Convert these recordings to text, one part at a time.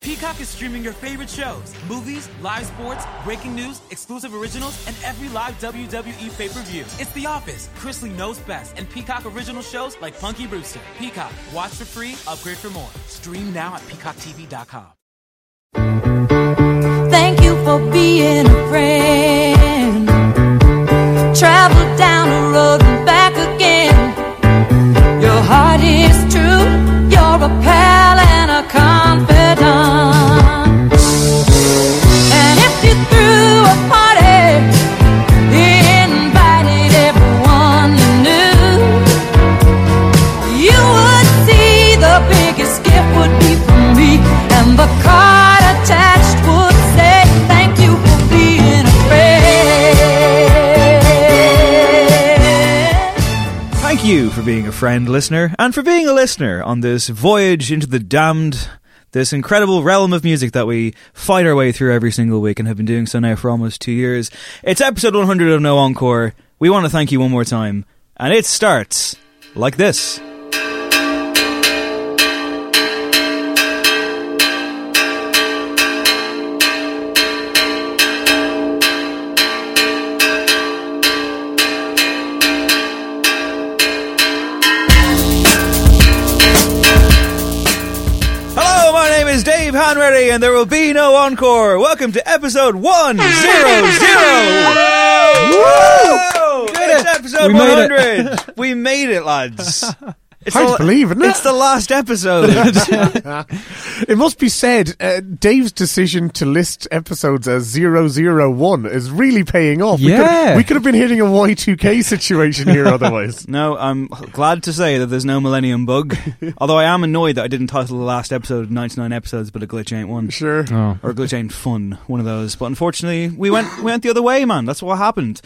Peacock is streaming your favorite shows, movies, live sports, breaking news, exclusive originals, and every live WWE pay per view. It's The Office, Chrisley knows best, and Peacock original shows like Punky Brewster. Peacock, watch for free, upgrade for more. Stream now at peacocktv.com. Thank you for being a friend. Travel down the road you for being a friend, listener, and for being a listener on this voyage into the damned, this incredible realm of music that we fight our way through every single week and have been doing so now for almost two years. It's episode 100 of No Encore. We want to thank you one more time, and it starts like this. Is and there will be no encore. Welcome to episode one zero zero. Woo! It's episode one hundred. We made it, lads. It's Hard the- to believe, isn't it? It's the last episode. It must be said, uh, Dave's decision to list episodes as 001 is really paying off. We Yeah. could, we could have been hitting a Y2K situation here otherwise. no, I'm glad to say that there's no Millennium Bug. Although I am annoyed that I didn't title the last episode 99 episodes, but a glitch ain't one. Sure. Oh. or glitch ain't fun, one of those. But unfortunately, we went we went the other way, man. That's what happened.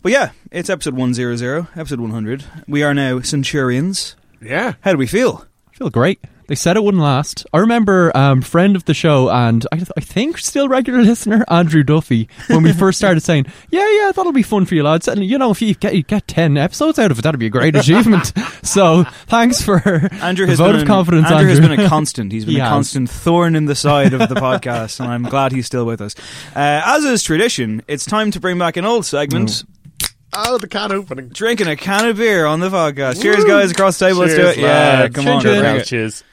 But yeah, it's episode one zero zero, episode one hundred. We are now Centurions. Yeah. How do we feel? I feel great. They said it wouldn't last. I remember um, friend of the show and I, I think still regular listener Andrew Duffy when we first started saying, "Yeah, yeah, that'll be fun for you lads." And you know, if you get you get ten episodes out of it, that'd be a great achievement. so thanks for Andrew the has vote been of an- confidence. Andrew, Andrew, has been a constant. He's been He a has. constant thorn in the side of the podcast, and I'm glad he's still with us. Uh, as is tradition, it's time to bring back an old segment. Oh, the can opening. Drinking a can of beer on the podcast. Cheers, guys, across the table. Let's do it. Yeah, lads. come on. Chin, chin. it. Cheers.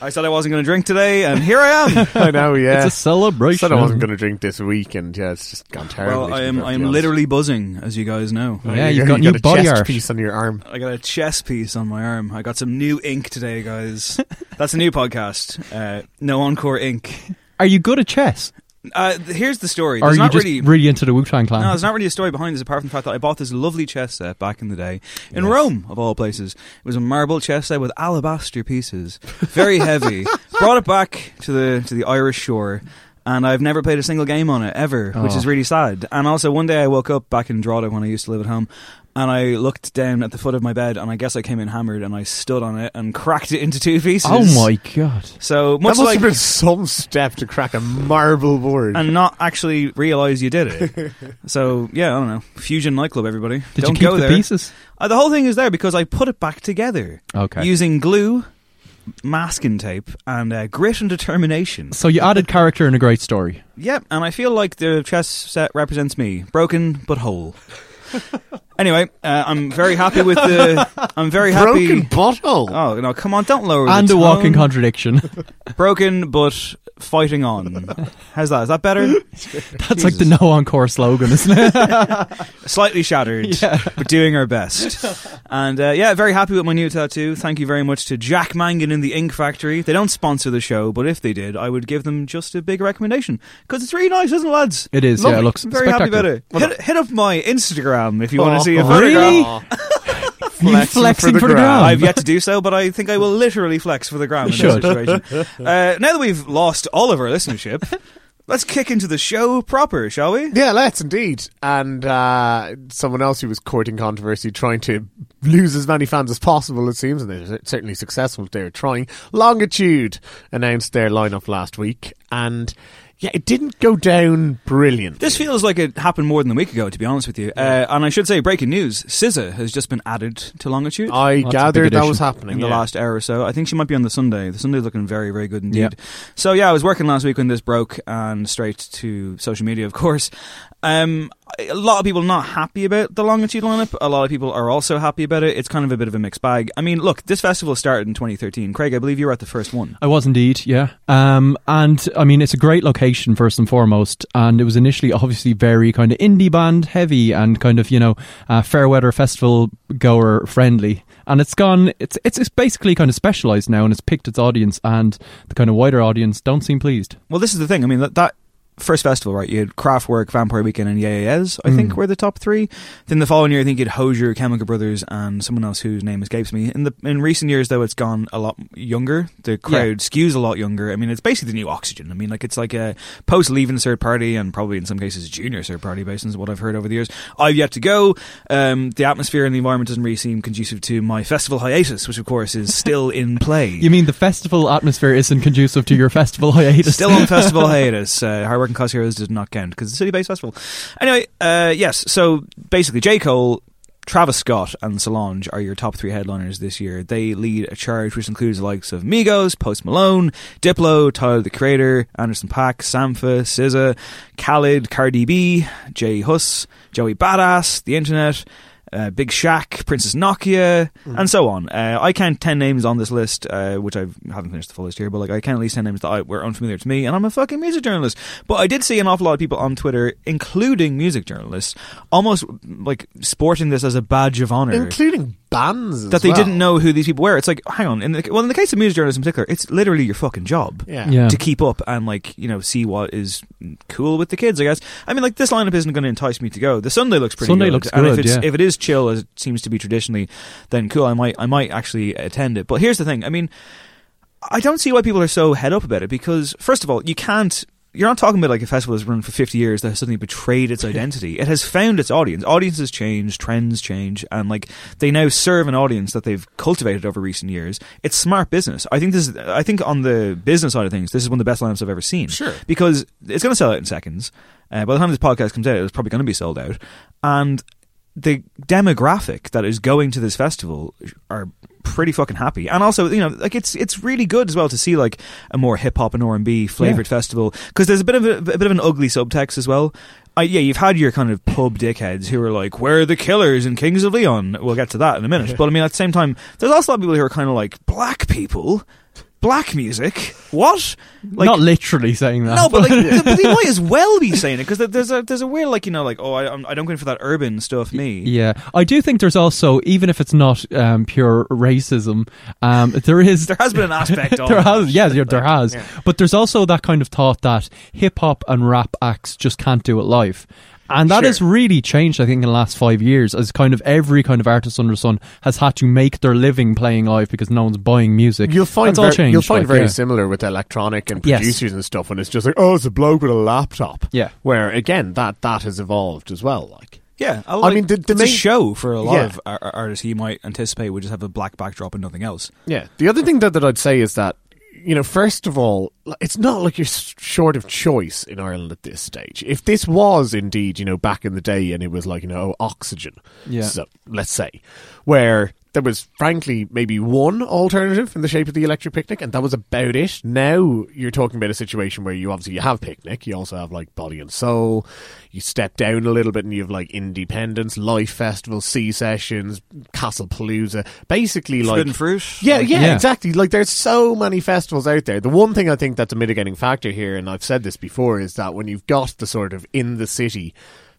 I said I wasn't going to drink today, and here I am. I know, yeah. it's a celebration. I said I wasn't going to drink this week, and yeah, it's just gone terribly. well, I am, I am literally buzzing, as you guys know. Yeah, You you've got, got you new a body chest art. piece on your arm. I got a chest piece on my arm. I got some new ink today, guys. That's a new podcast. Uh, no Encore Ink. Are you good at chess? Uh, here's the story. Or are you just really. really into the Wu Tang Clan? no, there's not really a story behind this apart from the fact that I bought this lovely chess set back in the day in Rome, of all places. It was a marble chess set with alabaster pieces, very heavy. Brought it back to the to the Irish shore, and I've never played a single game on it ever, which Oh. is really sad. And also, one day I woke up back in Drogheda when I used to live at home, and I looked down at the foot of my bed, and I guess I came in hammered, and I stood on it and cracked it into two pieces. Oh my god! So That much must like have been some step to crack a marble board. and not actually realize you did it. so yeah, I don't know. Fusion nightclub, everybody. Did don't you keep go the there. pieces? Uh, the whole thing is there because I put it back together Okay. using glue, masking tape, and uh, grit and determination. So you added character in a great story. Yep, and I feel like the chess set represents me, broken but whole. anyway, uh, I'm very happy with the. I'm very happy. Broken bottle. Oh no! Come on, don't lower and the a walking contradiction. broken but fighting on. How's that? Is that better? That's like the no encore slogan, isn't it? Slightly shattered, but doing our best. And uh, yeah, very happy with my new tattoo. Thank you very much to Jack Mangan in the Ink Factory. They don't sponsor the show, but if they did, I would give them just a big recommendation because it's really nice, isn't it, lads? It is, yeah, it looks I'm very happy about it. Hit, hit up my Instagram if you want to see a Oh, photograph. Really? You flexing for the, ground? I've yet to do so, but I think I will literally flex for the ground in this situation. Uh, now that we've lost all of our listenership, let's kick into the show proper, shall we? Yeah, let's indeed. And uh, someone else who was courting controversy, trying to lose as many fans as possible, it seems, and they're certainly successful. They're trying. Longitude announced their lineup last week, and yeah, it didn't go down brilliant. This feels like it happened more than a week ago, to be honest with you. Uh, and I should say, breaking news: SZA has just been added to Longitude. I That's gathered that was happening in the yeah. last hour or so. I think she might be on the Sunday. The Sunday's looking very, very good indeed. Yeah. So yeah, I was working last week when this broke, and straight to social media, of course. Um, a lot of people not happy about the longitude lineup. A lot of people are also happy about it. It's kind of a bit of a mixed bag. I mean, look, this festival started in 2013. Craig, I believe you were at the first one. I was indeed, yeah. Um, and I mean, it's a great location first and foremost. And it was initially obviously very kind of indie band heavy and kind of you know uh, fair weather festival goer friendly. And it's gone. It's it's it's basically kind of specialized now, and it's picked its audience, and the kind of wider audience don't seem pleased. Well, this is the thing. I mean, that, that first festival, right? You had Kraftwerk, Vampire Weekend, and Yeah Yeah Yeahs, I Mm. think, were the top three. Then the following year, I think you had Hozier, Chemical Brothers, and someone else whose name escapes me. In the in recent years, though, it's gone a lot younger. The crowd skews a lot younger. I mean, it's basically the new Oxygen. I mean, like it's like a post Leaving Cert party, and probably in some cases Junior Cert party, based on what I've heard over the years. I've yet to go. Um, the atmosphere and the environment doesn't really seem conducive to my festival hiatus, which of course is still in play. You mean the festival atmosphere isn't conducive to your festival hiatus? Still on festival hiatus. Uh, Working Cause Heroes does not count because it's a city-based festival. Anyway, uh, yes. So basically, J Cole, Travis Scott, and Solange are your top three headliners this year. They lead a charge which includes the likes of Migos, Post Malone, Diplo, Tyler the Creator, Anderson Paak, Sampha, SZA, Khalid, Cardi B, J Hus, Joey Badass, The Internet. Uh, Big Shaq, Princess Nokia, and so on. Uh, I count ten names on this list, uh, which I haven't finished the full list here, but like I count at least ten names that I, were unfamiliar to me, and I'm a fucking music journalist. But I did see an awful lot of people on Twitter, including music journalists, almost like sporting this as a badge of honor including bands as that they well. didn't know who these people were. It's like, hang on. In the, well, in the case of music journalism in particular, it's literally your fucking job Yeah. Yeah. to keep up and like you know see what is cool with the kids. I guess. I mean, like this lineup isn't going to entice me to go. The Sunday looks pretty. Sunday good, looks and if it's yeah. if it is chill as it seems to be traditionally, then cool. I might I might actually attend it. But here's the thing. I mean, I don't see why people are so head up about it because first of all, you can't. You're not talking about like a festival that's run for 50 years that has suddenly betrayed its identity. it has found its audience. Audiences change, trends change, and like they now serve an audience that they've cultivated over recent years. It's smart business. I think this. Is, I think on the business side of things, this is one of the best lineups I've ever seen. Sure. because it's going to sell out in seconds. Uh, by the time this podcast comes out, it's probably going to be sold out, and the demographic that is going to this festival are pretty fucking happy. And also you know like it's it's really good as well to see like a more hip hop and R&B flavored festival because there's a bit of a, a bit of an ugly subtext as well. I, yeah you've had your kind of pub dickheads who are like where are the killers and Kings of Leon? We'll get to that in a minute. But I mean at the same time there's also a lot of people who are kind of like black people black music what like Not literally saying that. no, but like, but they might as well be saying it because there's a there's a weird like you know like oh I I'm- I don't go in for that urban stuff me Yeah, I do think there's also, even if it's not um, pure racism, um, there is there has been an aspect of there has, yeah, there, there has. But there's also that kind of thought that hip hop and rap acts just can't do it live. And that Sure. has really changed, I think, in the last five years, as kind of every kind of artist under the sun has had to make their living playing live because no one's buying music. You'll find That's all ver- changed. you'll find like, very yeah. similar with electronic and Yes. producers and stuff when it's just like oh it's a bloke with a laptop. Yeah. Where again that that has evolved as well. Like Yeah, I, I mean, the- the it's a main- show for a lot Yeah. of ar- ar- artists you might anticipate would just have a black backdrop and nothing else. Yeah. The other thing that, that I'd say is that, you know, first of all, it's not like you're short of choice in Ireland at this stage. If this was indeed, you know, back in the day and it was like, you know, oxygen, Yeah. so, let's say, where there was frankly maybe one alternative in the shape of the electric picnic and that was about it. Now you're talking about a situation where you obviously you have picnic, you also have like body and soul, you step down a little bit and you have like independence, life festival, sea sessions, Castlepalooza, basically like Forbidden fruit. yeah, yeah, Yeah. exactly. Like there's so many festivals out there. The one thing I think that's a mitigating factor here, and I've said this before, is that when you've got the sort of in the city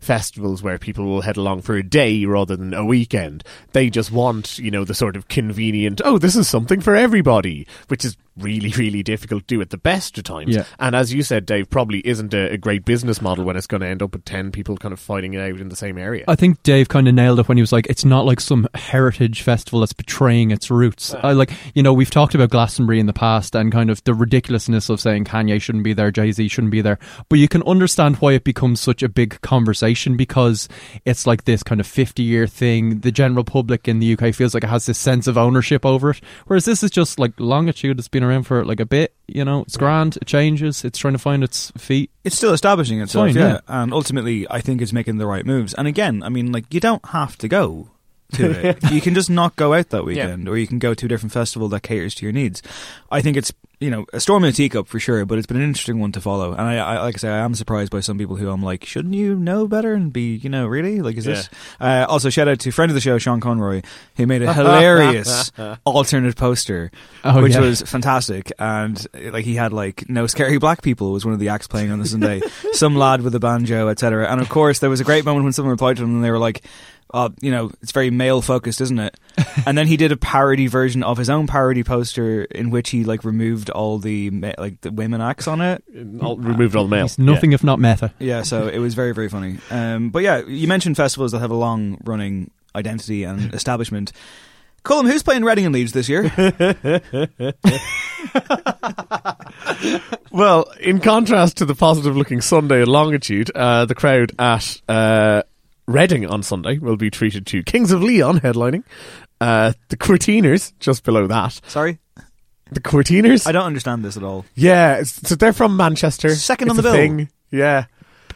festivals where people will head along for a day rather than a weekend, they just want, you know, the sort of convenient, oh, this is something for everybody, which is really, really difficult to do at the best of times. Yeah. And as you said, Dave, probably isn't a, a great business model when it's going to end up with 10 people kind of fighting it out in the same area. I think Dave kind of nailed it when he was like, "It's not like some heritage festival that's betraying its roots." Uh. I like, you know, we've talked about Glastonbury in the past and kind of the ridiculousness of saying Kanye shouldn't be there, Jay Z shouldn't be there, but you can understand why it becomes such a big conversation because it's like this kind of fifty-year thing. The general public in the UK feels like it has this sense of ownership over it, whereas this is just like longitude. It's been around for like a bit. You know, it's grand. It changes. It's trying to find its feet. It's still establishing itself, Fine, yeah. yeah. And ultimately, I think it's making the right moves. And again, I mean, like, you don't have to go to it. you can just not go out that weekend, or you can go to a different festival that caters to your needs. I think it's, you know, a storm in a teacup for sure, but it's been an interesting one to follow. And I, I like I say, I am surprised by some people who I'm like, shouldn't you know better and be, you know, really? Like, is this? Uh, also, shout out to friend of the show, Sean Conroy, who made a hilarious alternate poster, Oh, which yeah. was fantastic. And like, he had like no scary black people was one of the acts playing on the Sunday, some lad with a banjo, etc. And of course, there was a great moment when someone replied to him and they were like, uh, you know, it's very male focused, isn't it? and then he did a parody version of his own parody poster in which he like removed all the ma- like the women acts on it. All, removed all the mail. It's nothing if not meta. Yeah, so it was very very funny. Um, but yeah, you mentioned festivals that have a long running identity and establishment. Colm, who's playing Reading and Leeds this year? Well, in contrast to the positive looking Sunday at Longitude, uh, the crowd at uh, Reading on Sunday will be treated to Kings of Leon headlining. Uh, the Courteeners, just below that. Sorry, The Courteeners? I don't understand this at all. Yeah, it's- so they're from Manchester. Second on It's the bill. Thing. Yeah.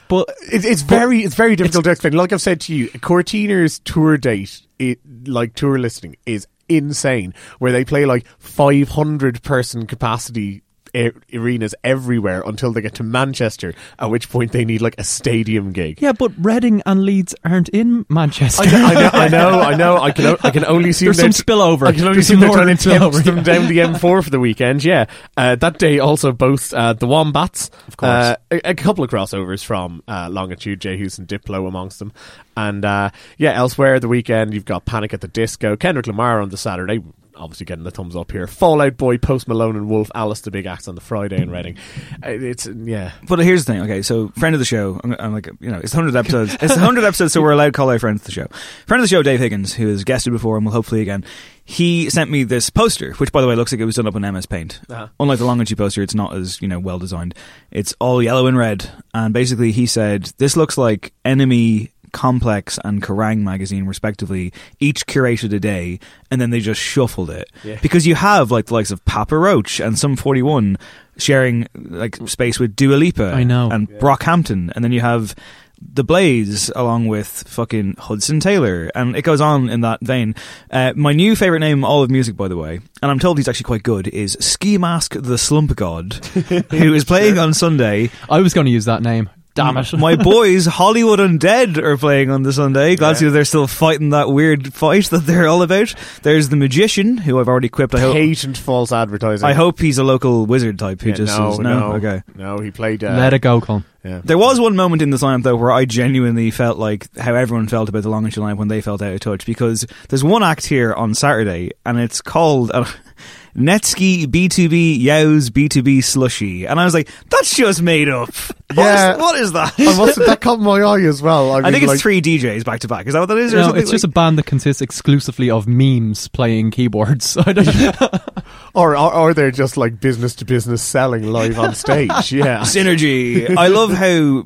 But It, it's very it's very difficult to explain. Like I've said to you, Courteeners tour date, it, like tour listing, is insane. Where they play like 500 person capacity arenas everywhere until they get to Manchester, at which point they need like a stadium gig. yeah, but Reading and Leeds aren't in Manchester. I know, I know, I know, I know. I can, o- I can only see There's some spillover. I can only see they're trying to tempt them down the M4 for the weekend. Yeah, uh, that day also boasts uh, the Wombats, of course. a, a couple of crossovers from uh, Longitude, J Hus and Diplo amongst them, and uh, yeah, elsewhere the weekend you've got Panic at the Disco, Kendrick Lamar on the Saturday. Obviously, getting the thumbs up here. Fallout Boy, Post Malone, and Wolf Alice, the big acts on the Friday in Reading. Uh, It's yeah, But here's the thing. Okay, so friend of the show. I'm, I'm like, you know, it's 100 episodes. It's 100 episodes, so we're allowed to call our friends of the show. Friend of the show, Dave Higgins, who has guested before and will hopefully again. He sent me this poster, which, by the way, looks like it was done up in MS Paint. Uh-huh. Unlike the Longitude poster, it's not as you know well designed. It's all yellow and red, and basically he said this looks like enemy. Complex and Kerrang magazine, respectively, each curated a day, and then they just shuffled it. Because you have like the likes of Papa Roach and Sum Forty One sharing like space with Dua Lipa, I know. and Brockhampton, and then you have the Blaze along with fucking Hudson Taylor, and it goes on in that vein. Uh, my new favorite name all of music, by the way, and I'm told he's actually quite good, is Ski Mask the Slump God, who is playing on Sunday. I was going to use that name. Damn it. My boys, Hollywood Undead, are playing on the Sunday. Glad to see they're still fighting that weird fight that they're all about. There's the Magician, who I've already quipped. I hope, patent false advertising. I hope he's a local wizard type who Yeah, just no, says, no, no, okay. no. He played. Uh, Let it go, Colin. Yeah. There was one moment in the lineup though where I genuinely felt like how everyone felt about the Longitude lineup when they felt out of touch because there's one act here on Saturday and it's called uh, Netsky B2B Yows B2B Slushy and I was like that's just made up. What Yeah. is- what is that? I must have, that caught my eye as well. I, I mean, think it's like, three DJs back to back. Is that what that is? No, something it's just a band that consists exclusively of memes playing keyboards. I don't or, or or they're just like business to business selling live on stage. Yeah, synergy. I love how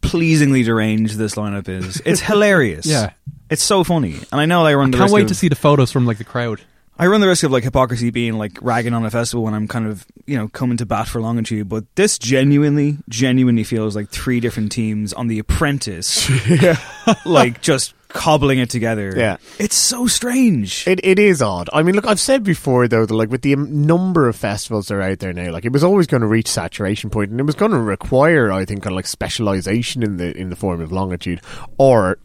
pleasingly deranged this lineup is. It's hilarious. Yeah. It's so funny. And I know I run the Can't risk wait of, to see the photos from like the crowd. I run the risk of like hypocrisy being like ragging on a festival when I'm kind of, you know, coming to bat for Longitude, but this genuinely, genuinely feels like three different teams on The Apprentice. like just cobbling it together. Yeah. It's so strange. It it is odd. I mean, look, I've said before though that like with the um, number of festivals that are out there now, like it was always going to reach saturation point, and it was going to require, I think, kind of like specialization in the in the form of longitude, or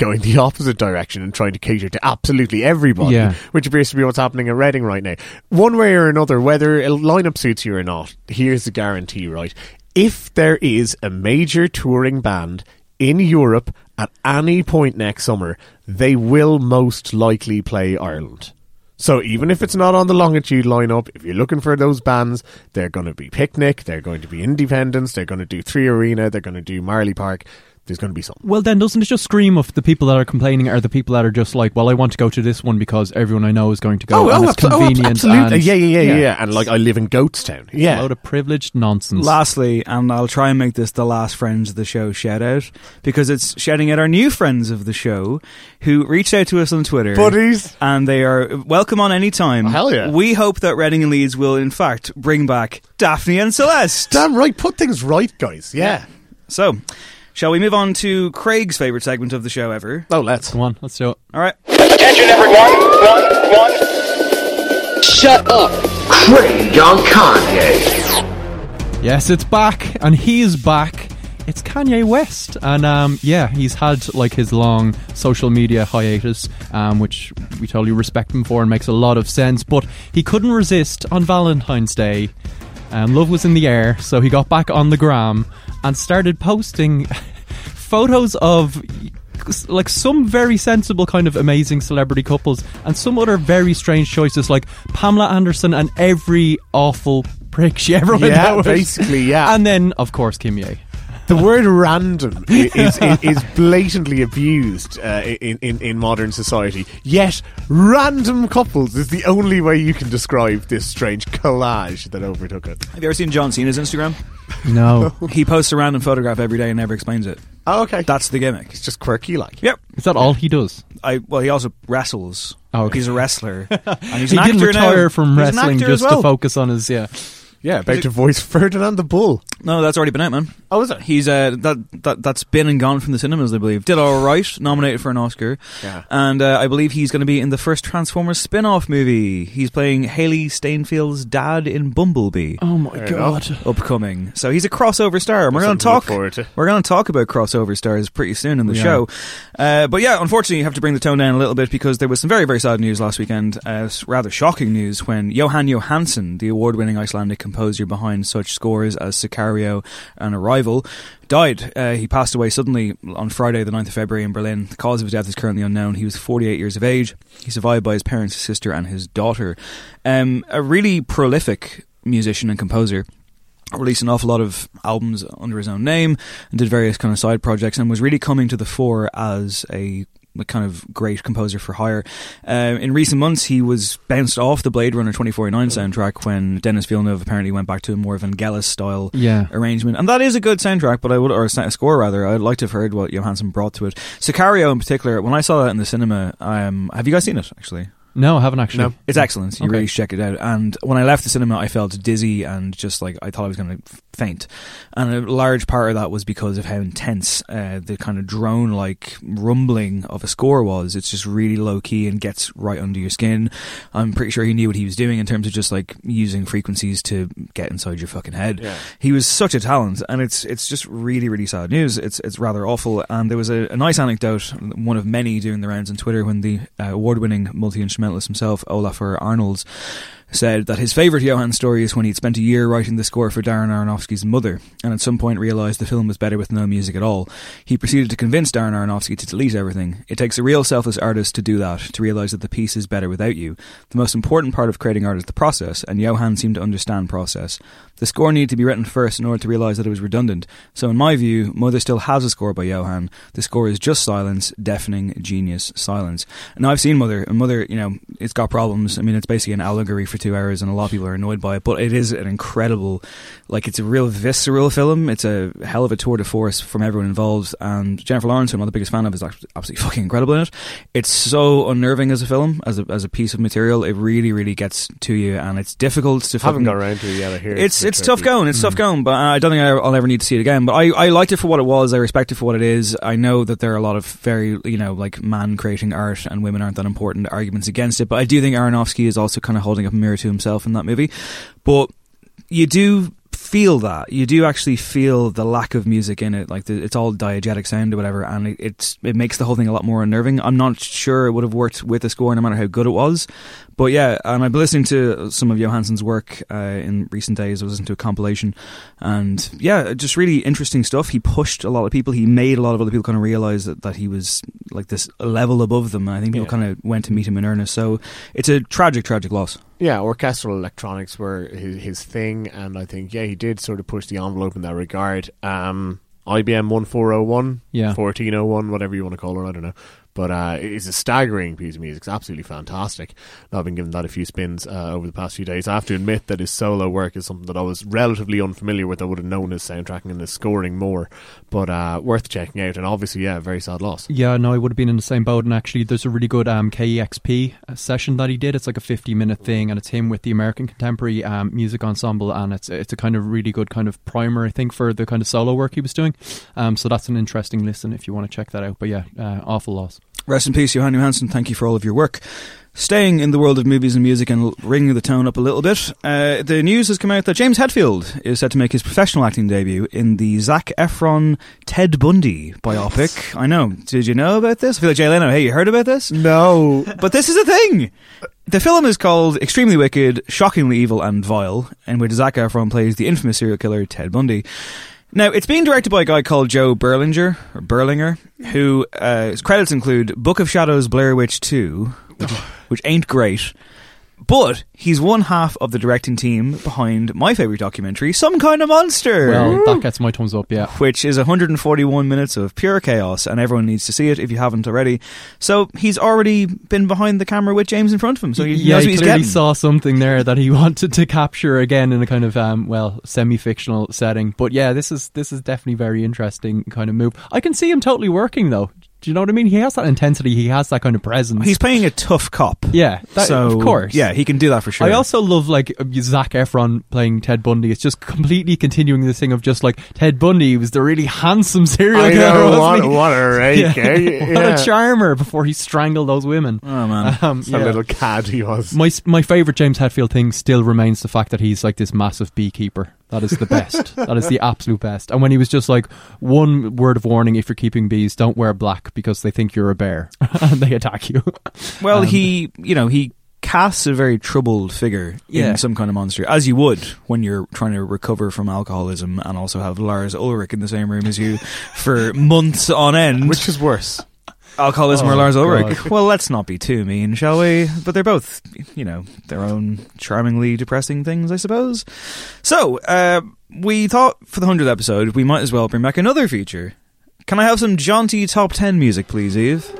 going the opposite direction and trying to cater to absolutely everybody, Yeah. which appears to be what's happening at Reading right now. One way or another, whether a lineup suits you or not, here's the guarantee, right? If there is a major touring band in Europe at any point next summer, they will most likely play Ireland. So even if it's not on the longitude lineup, if you're looking for those bands, they're going to be Picnic, they're going to be Independence, they're going to do Three Arena, they're going to do Marlay Park. There's going to be something. Well, then doesn't it just scream of the people that are complaining are the people that are just like, well, I want to go to this one because everyone I know is going to go, oh, oh, and it's abso- oh, absolutely. and- yeah, yeah, yeah, yeah, And like, I live in Goatstown. A Yeah. load of privileged nonsense. Lastly, and I'll try and make this the last friends of the show shout out because it's shouting at our new friends of the show who reached out to us on Twitter. Buddies. And they are welcome on any time. Oh, hell yeah. We hope that Reading and Leeds will, in fact, bring back Daphne and Celeste. Damn right. Put things right, guys. Yeah. So, shall we move on to Craig's favourite segment of the show ever? Oh, let's. Come on, let's do it. All right. Attention everyone. One, one. Shut up. Craig on Kanye. Yes, it's back, and he is back. It's Kanye West, and um, yeah, he's had like his long social media hiatus, um, which we totally respect him for and makes a lot of sense. But he couldn't resist on Valentine's Day. Um, love was in the air, so he got back on the gram and started posting photos of like some very sensible kind of amazing celebrity couples and some other very strange choices like Pamela Anderson and every awful prick she ever went Yeah, out with. basically, yeah. And then, of course, Kim Ye. The word random is, is, is blatantly abused uh, in, in, in modern society. Yet, random couples is the only way you can describe this strange collage that overtook it. Have you ever seen John Cena's Instagram? No. He posts a random photograph every day and never explains it. Oh, okay. That's the gimmick. It's just quirky, like. Yep. Is that all he does? I well, he also wrestles. Oh, okay. He's a wrestler. And he's he an didn't actor now. retire from He's wrestling just well. to focus on his yeah. Yeah, about to voice Ferdinand the Bull. No, that's already been out, man. Oh, is it? He's uh, that that that's been and gone from the cinemas, I believe. Did all right, nominated for an Oscar. Yeah. and uh, I believe he's going to be in the first Transformers spin-off movie. He's playing Hailee Steinfeld's dad in Bumblebee. Oh my Fair god. Upcoming, so he's a crossover star. And we're going to to talk. to. We're going to talk about crossover stars pretty soon in the Yeah. show. Uh, but yeah, unfortunately, you have to bring the tone down a little bit because there was some very, very sad news last weekend. Uh, rather shocking news when Jóhann Jóhannsson, the award-winning Icelandic composer behind such scores as Sicario and Arrival, died. Uh, he passed away suddenly on Friday, the 9th of February in Berlin. The cause of his death is currently unknown. He was 48 years of age. He's survived by his parents, his sister, and his daughter. Um, a really prolific musician and composer released an awful lot of albums under his own name and did various kind of side projects and was really coming to the fore as a a kind of great composer for hire. Uh, in recent months, he was bounced off the Blade Runner 2049 soundtrack when Denis Villeneuve apparently went back to a more Vangelis style Yeah. arrangement. And that is a good soundtrack, but I would, or a score rather, I'd like to have heard what Jóhannsson brought to it. Sicario in particular, when I saw that in the cinema, um, have you guys seen it actually? No, I haven't actually. No. It's excellent. You Okay. really should check it out. And when I left the cinema, I felt dizzy and just like I thought I was going to faint. And a large part of that was because of how intense uh, the kind of drone like rumbling of a score was. It's just really low key and gets right under your skin. I'm pretty sure he knew what he was doing in terms of just like using frequencies to get inside your fucking head. Yeah. He was such a talent, and it's it's just really really sad news. It's it's rather awful. And there was a, a nice anecdote, one of many doing the rounds on Twitter, when the uh, award-winning multi-instrumentalist himself, Ólafur Arnalds, said that his favourite Johann story is when he'd spent a year writing the score for Darren Aronofsky's Mother, and at some point realised the film was better with no music at all. He proceeded to convince Darren Aronofsky to delete everything. It takes a real selfless artist to do that, to realise that the piece is better without you. The most important part of creating art is the process, and Johann seemed to understand process. The score needed to be written first in order to realise that it was redundant. So, in my view, Mother still has a score by Johann. The score is just silence, deafening, genius silence. Now, I've seen Mother, and Mother, you know, it's got problems. I mean, it's basically an allegory for two hours, and a lot of people are annoyed by it. But it is an incredible, like it's a real visceral film. It's a hell of a tour de force from everyone involved, and Jennifer Lawrence, who I'm not the biggest fan of, is absolutely fucking incredible in it. It's so unnerving as a film, as a as a piece of material. It really, really gets to you, and it's difficult to. I Haven't got around to it yet. I hear it's it's tough going. It's tough mm. going, but I don't think I'll ever need to see it again. But I, I liked it for what it was. I respect it for what it is. I know that there are a lot of very you know like man creating art and women aren't that important arguments against it. But I do think Aronofsky is also kind of holding up a mirror to himself in that movie. But you do feel that. You do actually feel the lack of music in it like the, it's all diegetic sound or whatever and it, it's it makes the whole thing a lot more unnerving. I'm not sure it would have worked with the score no matter how good it was but yeah and i've been listening to some of Jóhannsson's work uh, in recent days. I was listening to a compilation and yeah just really interesting stuff. He pushed a lot of people. He made a lot of other people kind of realize that, that he was like this level above them and i think people Yeah. kind of went to meet him in earnest. So it's a tragic tragic loss Yeah, orchestral electronics were his, his thing, and I think yeah, he did sort of push the envelope in that regard. Um, IBM one four zero one, Yeah. fourteen oh one, whatever you want to call it, I don't know. But uh, it's a staggering piece of music. It's absolutely fantastic. I've been giving that a few spins uh, over the past few days. I have to admit that his solo work is something that I was relatively unfamiliar with. I would have known his soundtracking and his scoring more, but uh, worth checking out. And obviously, yeah, very sad loss. Yeah, no, I would have been in the same boat. And actually, there's a really good um, KEXP session that he did. It's like a 50 minute thing, and it's him with the American Contemporary um, Music Ensemble, and it's it's a kind of really good kind of primer, I think, for the kind of solo work he was doing. Um, so that's an interesting listen if you want to check that out. But yeah, uh, awful loss. Rest in peace, Jóhann Jóhannsson. Thank you for all of your work. Staying in the world of movies and music and ringing the tone up a little bit, uh, the news has come out that James Hetfield is set to make his professional acting debut in the Zac Efron Ted Bundy biopic. I know. Did you know about this? I feel like Jay Leno. Hey, you heard about this? No, But this is a thing. The film is called Extremely Wicked, Shockingly Evil and Vile, in which Zac Efron plays the infamous serial killer Ted Bundy. Now, it's being directed by a guy called Joe Berlinger, or Berlinger, who uh, his credits include Book of Shadows, Blair Witch 2, which, which ain't great, but he's one half of the directing team behind my favourite documentary, Some Kind of Monster Well, that gets my thumbs up, yeah. which is 141 minutes of pure chaos, and everyone needs to see it if you haven't already. So he's already been behind the camera with James in front of him, so he yeah, knows he he's clearly getting. saw something there that he wanted to capture again in a kind of um, well semi-fictional setting. But yeah, this is this is definitely very interesting kind of move. I can see him totally working though. Do you know what I mean? He has that intensity. He has that kind of presence. He's playing a tough cop. yeah, that, so of course. yeah, he can do that for sure. I also love like Zac Efron playing Ted Bundy. It's just completely continuing this thing of just like Ted Bundy was the really handsome serial I killer. know what, what a rake, eh? what a charmer before he strangled those women. oh man, Um, A yeah. little cad he was. My my favorite James Hetfield thing still remains the fact that he's like this massive beekeeper. That is the best. that is the absolute best. And when he was just like one word of warning: if you're keeping bees, don't wear black because they think you're a bear and they attack you. well, um, he you know he casts a very troubled figure Yeah. in some kind of monster, as you would when you're trying to recover from alcoholism and also have Lars Ulrich in the same room as you for months on end. Which is worse? Alcoholism Oh, or Lars Ulrich. God. Well, let's not be too mean, shall we? But they're both, you know, their own charmingly depressing things, I suppose. So, uh, we thought for the 100th episode, we might as well bring back another feature. Can I have some jaunty top 10 music, please, Eve?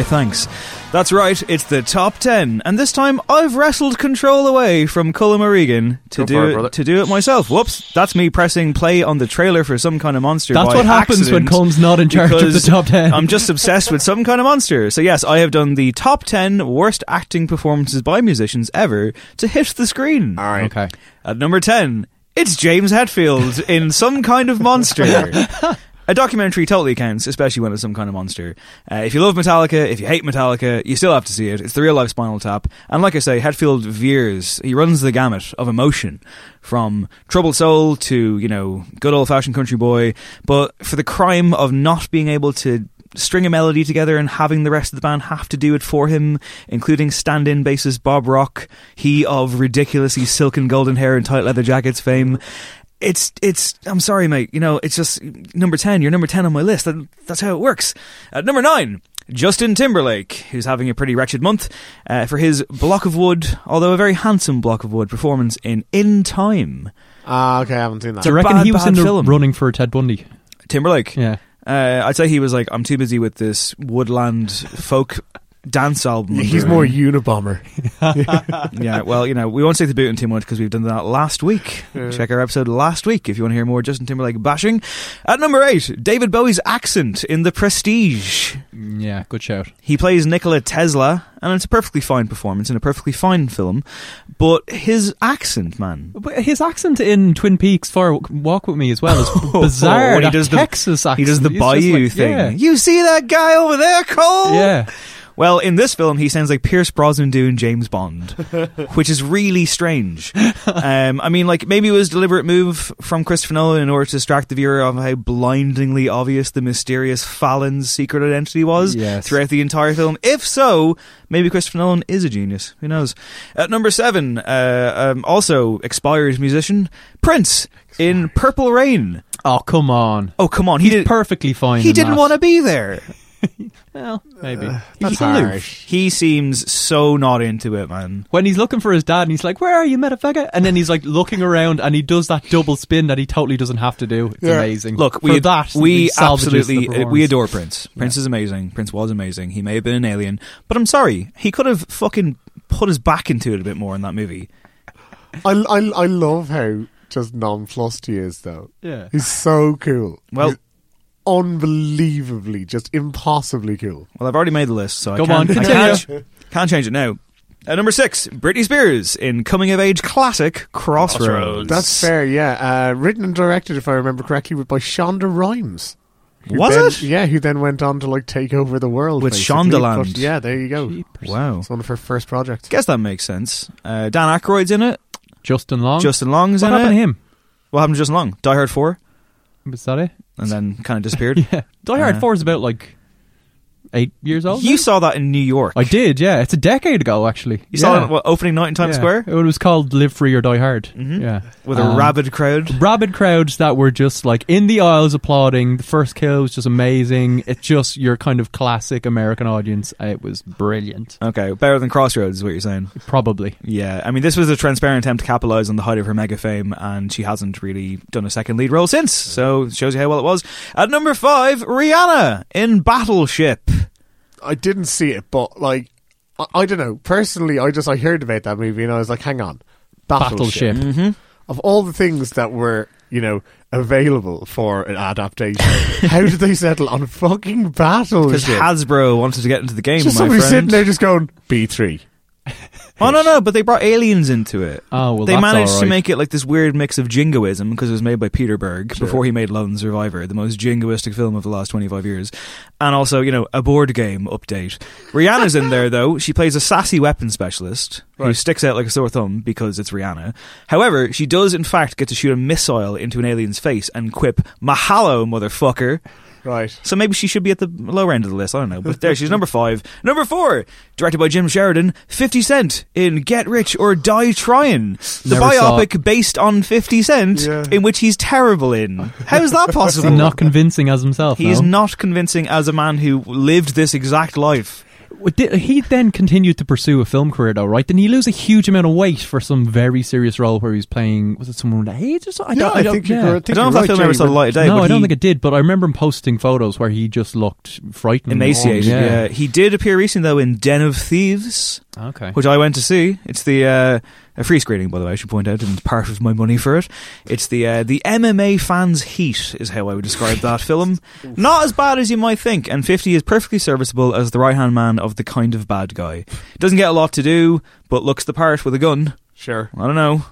Why, thanks. That's right, it's the top 10, and this time I've wrestled control away from Colm O'Regan to Go do it, it, to do it myself. Whoops, that's me pressing play on the trailer for some kind of monster. That's by what happens when accident Colm's not in charge of the top 10. I'm just obsessed with some kind of monster. So yes, I have done the top 10 worst acting performances by musicians ever to hit the screen. All right. Okay. At number 10, it's James Hetfield in Some Kind of Monster. A documentary totally counts, especially when it's some kind of monster. Uh, if you love Metallica, if you hate Metallica, you still have to see it. It's the real life Spinal Tap. And like I say, Hetfield veers, he runs the gamut of emotion from Troubled Soul to, you know, good old fashioned country boy. But for the crime of not being able to string a melody together and having the rest of the band have to do it for him, including stand-in bassist Bob Rock, he of ridiculously silken golden hair and tight leather jackets fame. It's it's. I'm sorry, mate. You know, it's just number ten. You're number ten on my list. That, that's how it works. At number nine, Justin Timberlake, who's having a pretty wretched month, uh, for his block of wood, although a very handsome block of wood performance in In Time. Ah, okay, I haven't seen that. It's a Do you reckon bad, he was in the film. running for Ted Bundy? Timberlake. Yeah. Uh, I'd say he was like, I'm too busy with this woodland folk dance album. I'm He's doing." more Unabomber. yeah, well, you know, we won't say the booting too much because we've done that last week. Check our episode last week if you want to hear more Justin Timberlake bashing. At number eight, David Bowie's accent in The Prestige. Yeah, good shout. He plays Nikola Tesla, and it's a perfectly fine performance in a perfectly fine film. But his accent, man. But his accent in Twin Peaks Fire Walk with Me as well is oh, oh, bizarre. When that Texas the, accent. He does the He's Bayou like- thing. Yeah. You see that guy over there, Cole? yeah. Well, in this film, he sounds like Pierce Brosnan doing James Bond, which is really strange. Um, I mean, like maybe it was a deliberate move from Christopher Nolan in order to distract the viewer of how blindingly obvious the mysterious Fallon's secret identity was Yes. throughout the entire film. If so, maybe Christopher Nolan is a genius. Who knows? At number seven, uh, um, also expired musician Prince in Purple Rain. Oh, come on. Oh, come on, he He's did. perfectly fine. He didn't want to be there. Well, maybe. That's He's aloof. harsh. He seems so not into it, man. When he's looking for his dad and he's like, Where are you, motherfucker? And then he's like looking around and he does that double spin that he totally doesn't have to do. It's Yeah. amazing. Look, For we that, we he salvages the absolutely uh, we adore Prince. Prince is amazing. Prince was amazing. He may have been an alien, but I'm sorry, he could have fucking put his back into it a bit more in that movie. I, I, I love how just nonplussed he is, though. Yeah. He's so cool. Well- He's unbelievably, just impossibly cool. Well, I've already made the list, so Go I can't, on, I can't, can't change it now. At number six, Britney Spears in coming of age classic Crossroads. That's fair, yeah. Uh, written and directed, if I remember correctly, by Shonda Rhimes. Was then- it? Yeah, who then went on to like take over the world With basically. Shondaland. But, yeah, there you go. Wow. It's one of her first projects. Guess that makes sense. Uh, Dan Aykroyd's in it. Justin Long. Justin Long's what in it. What happened to him? What happened to Justin Long? Die Hard Four, Was that it? And then kind of disappeared. Yeah. Die Hard Uh, 4 is about like eight years old. You now? saw that in New York. I did, yeah. It's a decade ago, actually. You saw it what, opening night in Times Yeah. Square It was called Live Free or Die Hard. Mhm. Yeah. with a Um, rabid crowd. rabid crowds that were just like in the aisles applauding. The first kill was just amazing. It's just your kind of classic American audience. It was brilliant. Okay, better than Crossroads is what you're saying. Probably. Yeah, I mean, this was a transparent attempt to capitalize on the height of her mega fame, and she hasn't really done a second lead role since. So it shows you how well it was. At number five, Rihanna in Battleship. I didn't see it, but like, I, I don't know. Personally, I just I heard about that movie and I was like, hang on, Battleship. Mm-hmm. Of all the things that were, you know, available for an adaptation, how did they settle on fucking Battleship? Because Hasbro wanted to get into the game, just my somebody friend. sitting there just going B three. Oh no, no, but they brought aliens into it. Oh, well, they managed to make it like this weird mix of jingoism because it was made by Peter Berg Sure. before he made Lone Survivor, the most jingoistic film of the last 25 years. And also, you know, a board game update. Rihanna's in there though. She plays a sassy weapon specialist who sticks out like a sore thumb because it's Rihanna. However, she does in fact get to shoot a missile into an alien's face and quip, Mahalo, motherfucker. Right. So maybe she should be at the lower end of the list. I don't know. But there, she's number five. Number four, directed by Jim Sheridan, 50 Cent in Get Rich or Die Trying. The Never biopic based on 50 Cent, Yeah. in which he's terrible in. How is that possible? he not convincing as himself? he is not convincing as a man who lived this exact life. Did- He then continued to pursue a film career, though, right? Didn't he lose a huge amount of weight for some very serious role where he was playing? Was it someone with AIDS or something? Yeah, don't, I don't, think you're yeah. correct. I don't know if that film right, ever saw the light of day. no, but I don't he- think it did, but I remember him posting photos where he just looked frightened, Emaciated, Yeah. yeah. He did appear recently, though, in Den of Thieves. Okay. which I went to see. It's the uh, a free screening, by the way. I should point out, and part of my money for it. It's the uh, the MMA fans' heat, is how I would describe that film. Not as bad as you might think, and Fifty is perfectly serviceable as the right hand man of the kind of bad guy. Doesn't get a lot to do, but looks the part with a gun. Sure. I don't know.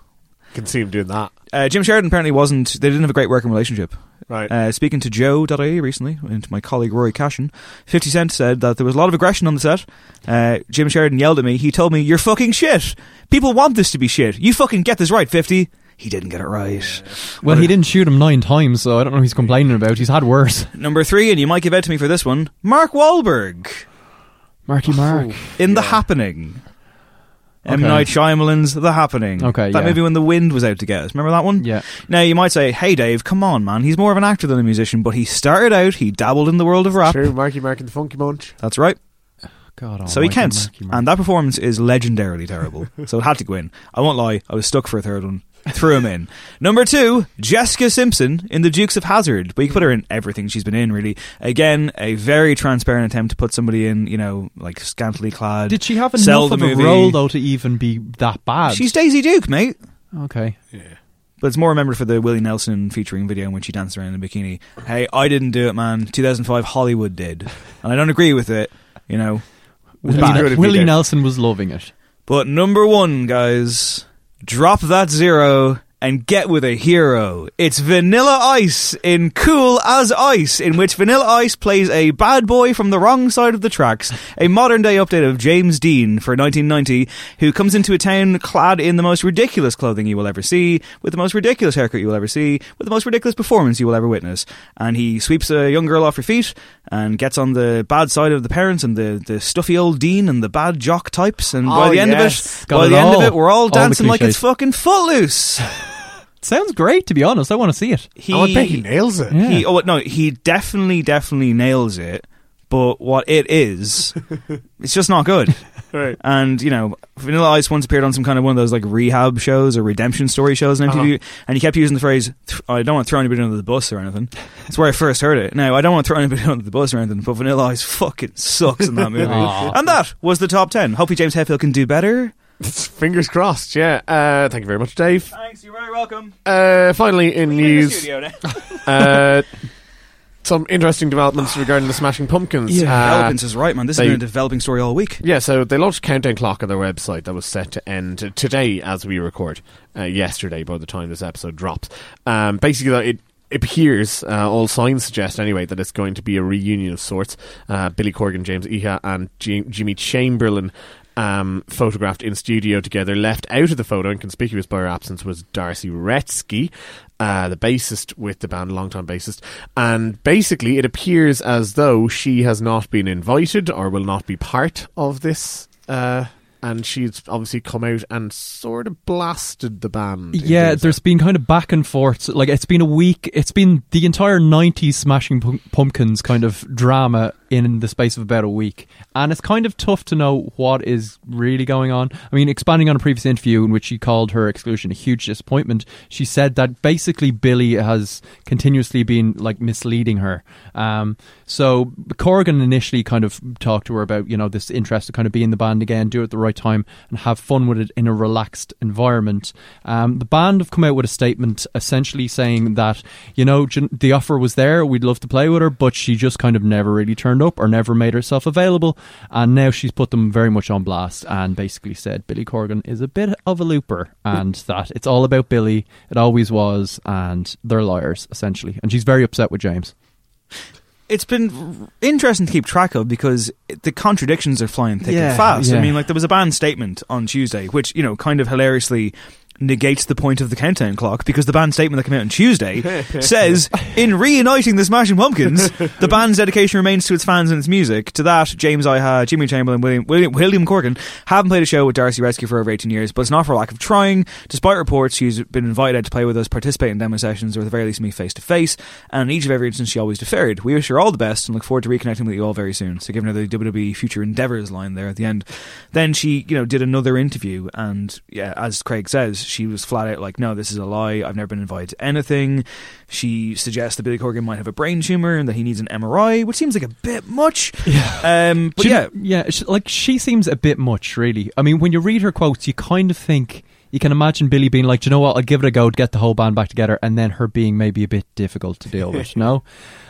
Can see him doing that. Uh, Jim Sheridan apparently wasn't. They didn't have a great working relationship. Right. Uh, speaking to Joe.ie recently, and to my colleague Rory Cashin, 50 Cent said that there was a lot of aggression on the set. Uh, Jim Sheridan yelled at me. He told me, You're fucking shit. People want this to be shit. You fucking get this right, 50. He didn't get it right. Well, he didn't shoot him nine times, so I don't know what he's complaining about. He's had worse. Number three, and you might give out to me for this one Mark Wahlberg Marky Mark. in The Happening. M. Okay. Night Shyamalan's The Happening. Okay, That yeah. movie when the wind was out to get us. Remember that one? Yeah. Now, you might say, hey, Dave, come on, man. He's more of an actor than a musician, but he started out, he dabbled in the world of rap. True, Marky Mark and the Funky Bunch. That's right. God, so he counts. And that performance is legendarily terrible. so it had to go in. I won't lie, I was stuck for a third one. Threw him in. Number two, Jessica Simpson in The Dukes of Hazzard. But you can put her in everything she's been in, really. Again, a very transparent attempt to put somebody in, you know, like scantily clad. Did she have sell enough the of a movie. role though to even be that bad? She's Daisy Duke, mate. okay. Yeah. But it's more remembered for the Willie Nelson featuring video in which she danced around in a bikini. Hey, I didn't do it, man. 2005 Hollywood did. And I don't agree with it, you know. Willie, bad. good if you Willie. Nelson was loving it. But number one, guys, drop that zero and get with a hero. It's Vanilla Ice in Cool as Ice, in which Vanilla Ice plays a bad boy from the wrong side of the tracks, a modern day update of James Dean for 1990, who comes into a town clad in the most ridiculous clothing you will ever see, with the most ridiculous haircut you will ever see, with the most ridiculous performance you will ever witness. And he sweeps a young girl off her feet and gets on the bad side of the parents and the, the stuffy old dean and the bad jock types. And by Oh, the end yes. of it, Got by it the end of it, we're all All dancing like it's fucking footloose. Sounds great, to be honest. I want to see it. He, oh, I bet he nails it. Yeah. he, oh no, he definitely, definitely nails it. But what it is, it's just not good. Right. And you know, Vanilla Ice once appeared on some kind of one of those like rehab shows or redemption story shows uh-huh. on MTV, and he kept using the phrase, "I don't want to throw anybody under the bus or anything." That's where I first heard it. Now I don't want to throw anybody under the bus or anything, but Vanilla Ice fucking sucks in that movie. And that was the top ten. Hopefully James Hetfield can do better. Fingers crossed, yeah. Uh, thank you very much, Dave. Thanks, you're very welcome. Uh, finally, in news, uh, some interesting developments regarding the Smashing Pumpkins. Uh, Developments is right, man. This they- has been a developing story all week. Yeah, so they launched a countdown clock on their website that was set to end today as we record. Uh, yesterday, by the time this episode drops. Um, basically, though, it it appears, uh, all signs suggest anyway, that it's going to be a reunion of sorts. Uh, Billy Corgan, James Iha, and Ji- Jimmy Chamberlin. Um, photographed in studio together. Left out of the photo, and conspicuous by her absence, was Darcy Wretzky, uh, the bassist with the band, longtime bassist. And basically, it appears as though she has not been invited or will not be part of this. Uh, and she's obviously come out and sort of blasted the band. Yeah, there's been kind of back and forth. Like it's been a week. It's been the entire '90s Smashing Pumpkins kind of drama in the space of about a week, and it's kind of tough to know what is really going on. I mean, expanding on a previous interview in which she called her exclusion a huge disappointment, she said that basically Billy has continuously been like misleading her. Um, so Corrigan initially kind of talked to her about you know this interest to kind of be in the band again, do it at the right time, and have fun with it in a relaxed environment. Um, the band have come out with a statement essentially saying that you know the offer was there, we'd love to play with her, but she just kind of never really turned up or never made herself available, and now she's put them very much on blast and basically said Billy Corgan is a bit of a looper and that it's all about Billy, it always was, and they're liars essentially, and she's very upset with James. it's been interesting to keep track of because the contradictions are flying thick Yeah, and fast. I mean, like there was a band statement on Tuesday, which you know kind of hilariously negates the point of the countdown clock because the band statement that came out on Tuesday says in reuniting the Smashing Pumpkins, the band's dedication remains to its fans and its music. To that, James Iha, Jimmy Chamberlin, William William, William Corgan haven't played a show with Darcy Wretzky for over 18 years, but it's not for lack of trying. Despite reports, she's been invited to play with us, participate in demo sessions, or at the very least meet face to face. And in each of every instance, she always deferred. We wish her all the best and look forward to reconnecting with you all very soon. So, giving her the WWE future endeavors line there at the end. Then she, you know, did another interview, and yeah, as Craig says, she was flat out like, "No, this is a lie. I've never been invited to anything." She suggests that Billy Corgan might have a brain tumor and that he needs an MRI, which seems like a bit much. Yeah. Um, but She- yeah, yeah, like she seems a bit much, really. I mean, when you read her quotes, you kind of think you can imagine Billy being like, "Do you know what? I'll give it a go to get the whole band back together," and then her being maybe a bit difficult to deal with. no,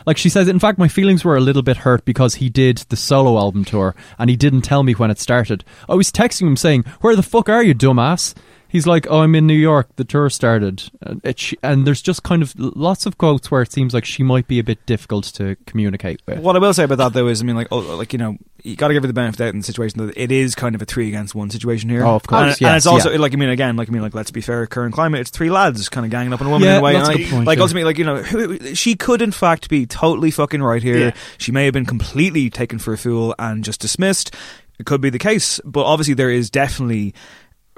like she says, in fact, my feelings were a little bit hurt because he did the solo album tour and he didn't tell me when it started. I was texting him saying, "Where the fuck are you, dumbass?" He's like, "Oh, I'm in New York. The tour started." And, it, and there's just kind of lots of quotes where it seems like she might be a bit difficult to communicate with. What I will say about that though is, I mean, like, oh, like you know, you got to give her the benefit of the doubt in the situation that it is kind of a three against one situation here. Oh, of course, and, and it's also yeah. like I mean, again, like I mean, like let's be fair, current climate, it's three lads kind of ganging up on a woman Yeah, in a way. that's and a I- good point, like yeah. ultimately, like you know, she could in fact be totally fucking right here. Yeah. She may have been completely taken for a fool and just dismissed. It could be the case, but obviously there is definitely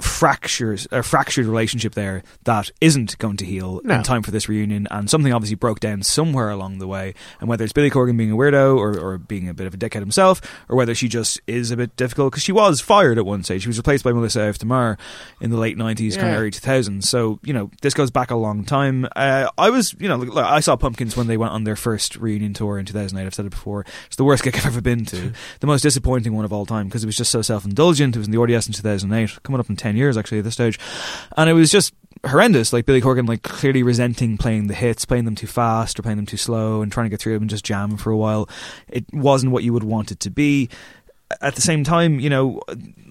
fractures a fractured relationship there that isn't going to heal No. in time for this reunion and something obviously broke down somewhere along the way. And whether it's Billy Corgan being a weirdo or, or being a bit of a dickhead himself or whether she just is a bit difficult because she was fired at one stage. She was replaced by Melissa Auf der Maur in the late 90s kind of early 2000s so you know this goes back a long time. Uh, I was you know look, look, I saw Pumpkins when they went on their first reunion tour in 2008 I've said it before. It's the worst gig I've ever been to. The most disappointing one of all time because it was just so self-indulgent. It was in the RDS in 2008 coming up in 10 years actually at this stage and it was just horrendous like Billy Corgan like clearly resenting playing the hits playing them too fast or playing them too slow and trying to get through them and just jamming for a while it wasn't what you would want it to be at the same time, you know,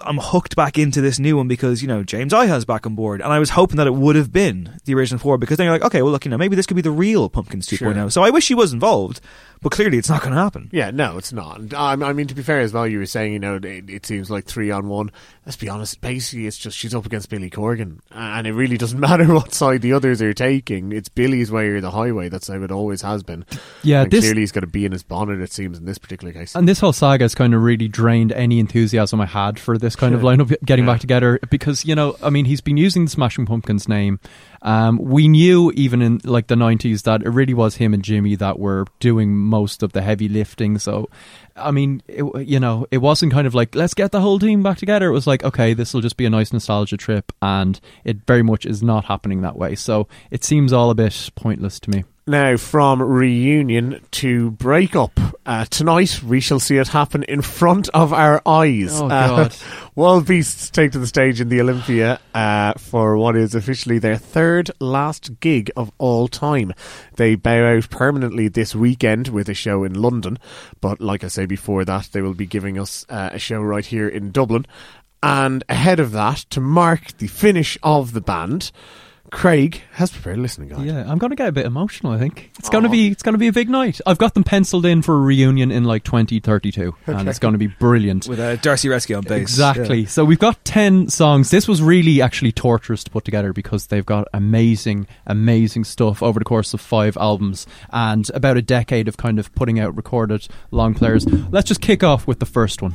I'm hooked back into this new one because, you know, James Iha's back on board. And I was hoping that it would have been the original four because then you're like, okay, well, look, you know, maybe this could be the real Pumpkins 2.0. Sure. Oh. So I wish he was involved, but clearly it's not going to happen. Yeah, no, it's not. Um, I mean, to be fair as well, you were saying, you know, it, it seems like three on one. Let's be honest, basically, it's just she's up against Billy Corgan, and it really doesn't matter what side the others are taking. It's Billy's way or the highway. That's how it always has been. Yeah, and this- clearly he's got to be in his bonnet. It seems in this particular case. And this whole saga has kind of really drained any enthusiasm I had for this kind of Sure. lineup getting Yeah. back together because you know, I mean, he's been using the Smashing Pumpkins name. Um, we knew even in like the nineties that it really was him and Jimmy that were doing most of the heavy lifting. So, I mean, it, you know, it wasn't kind of like let's get the whole team back together. It was like, okay, this will just be a nice nostalgia trip, and it very much is not happening that way. So it seems all a bit pointless to me. Now, from reunion to breakup. Uh, tonight, we shall see it happen in front of our eyes. Oh, Uh, Wild Beasts take to the stage in the Olympia uh, for what is officially their third last gig of all time. They bow out permanently this weekend with a show in London, but like I say before that, they will be giving us uh, a show right here in Dublin. And ahead of that, to mark the finish of the band, Craig has prepared a listening guide. Yeah, I'm going to get a bit emotional. I think it's going to be it's going to be a big night. I've got them penciled in for a reunion in like 2032, and it's going to be brilliant. With uh, Darcy Wretzky on bass. Exactly. So we've got 10 songs. This was really actually torturous to put together because they've got amazing, amazing stuff over the course of five albums and about a decade of kind of putting out recorded long players. Let's just kick off with the first one.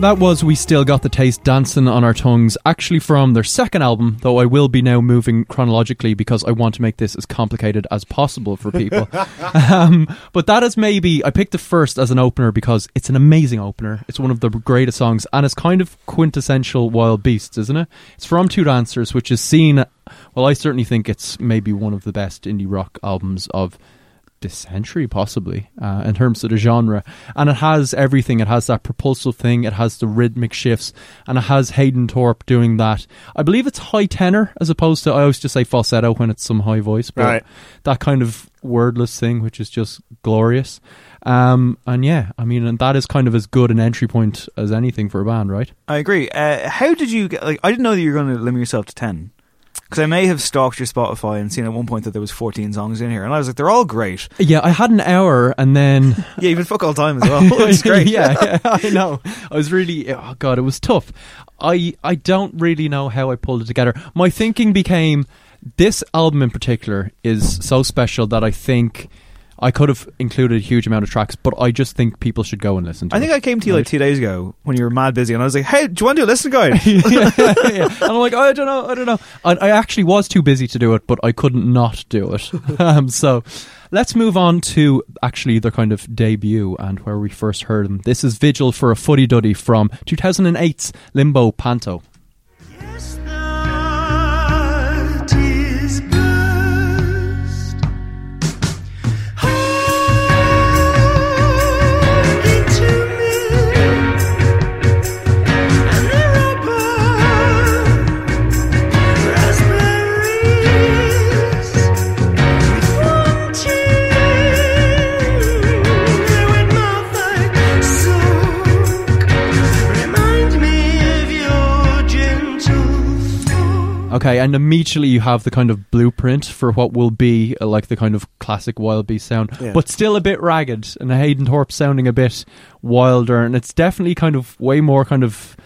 That was We Still Got the Taste Dancing on Our Tongues, actually from their second album, though I will be now moving chronologically because I want to make this as complicated as possible for people. um, but that is maybe, I picked the first as an opener because it's an amazing opener. It's one of the greatest songs and it's kind of quintessential Wild Beasts, isn't it? It's from Two Dancers, which is seen, well, I certainly think it's maybe one of the best indie rock albums of this century, possibly, uh, in terms of the genre. And it has everything. It has that propulsive thing, it has the rhythmic shifts, and it has Hayden Thorpe doing that. I believe it's high tenor as opposed to, I always just say falsetto when it's some high voice, but Right. that kind of wordless thing, which is just glorious. Um, and yeah, I mean, and that is kind of as good an entry point as anything for a band, right? I agree. Uh, how did you get, like, I didn't know that you were going to limit yourself to 10. Because I may have stalked your Spotify and seen at one point that there was 14 songs in here. And I was like, they're all great. Yeah, I had an hour and then Yeah, you've been fuck all time as well. It's great. yeah, yeah, I know. I was really oh god, it was tough. I I don't really know how I pulled it together. My thinking became this album in particular is so special that I think I could have included a huge amount of tracks, but I just think people should go and listen to I it. think I came to you like two days ago when you were mad busy, and I was like, "Hey, do you want to do a listen guide?" yeah, yeah. And I'm like, I don't know, I don't know. And I actually was too busy to do it, but I couldn't not do it. um, so let's move on to actually their kind of debut and where we first heard them. This is Vigil for a Fuddy Duddy from 2008's Limbo Panto. Okay, and immediately you have the kind of blueprint for what will be uh, like the kind of classic Wild Beast sound, Yeah. but still a bit ragged, and Hayden Thorpe sounding a bit wilder, and it's definitely kind of way more kind of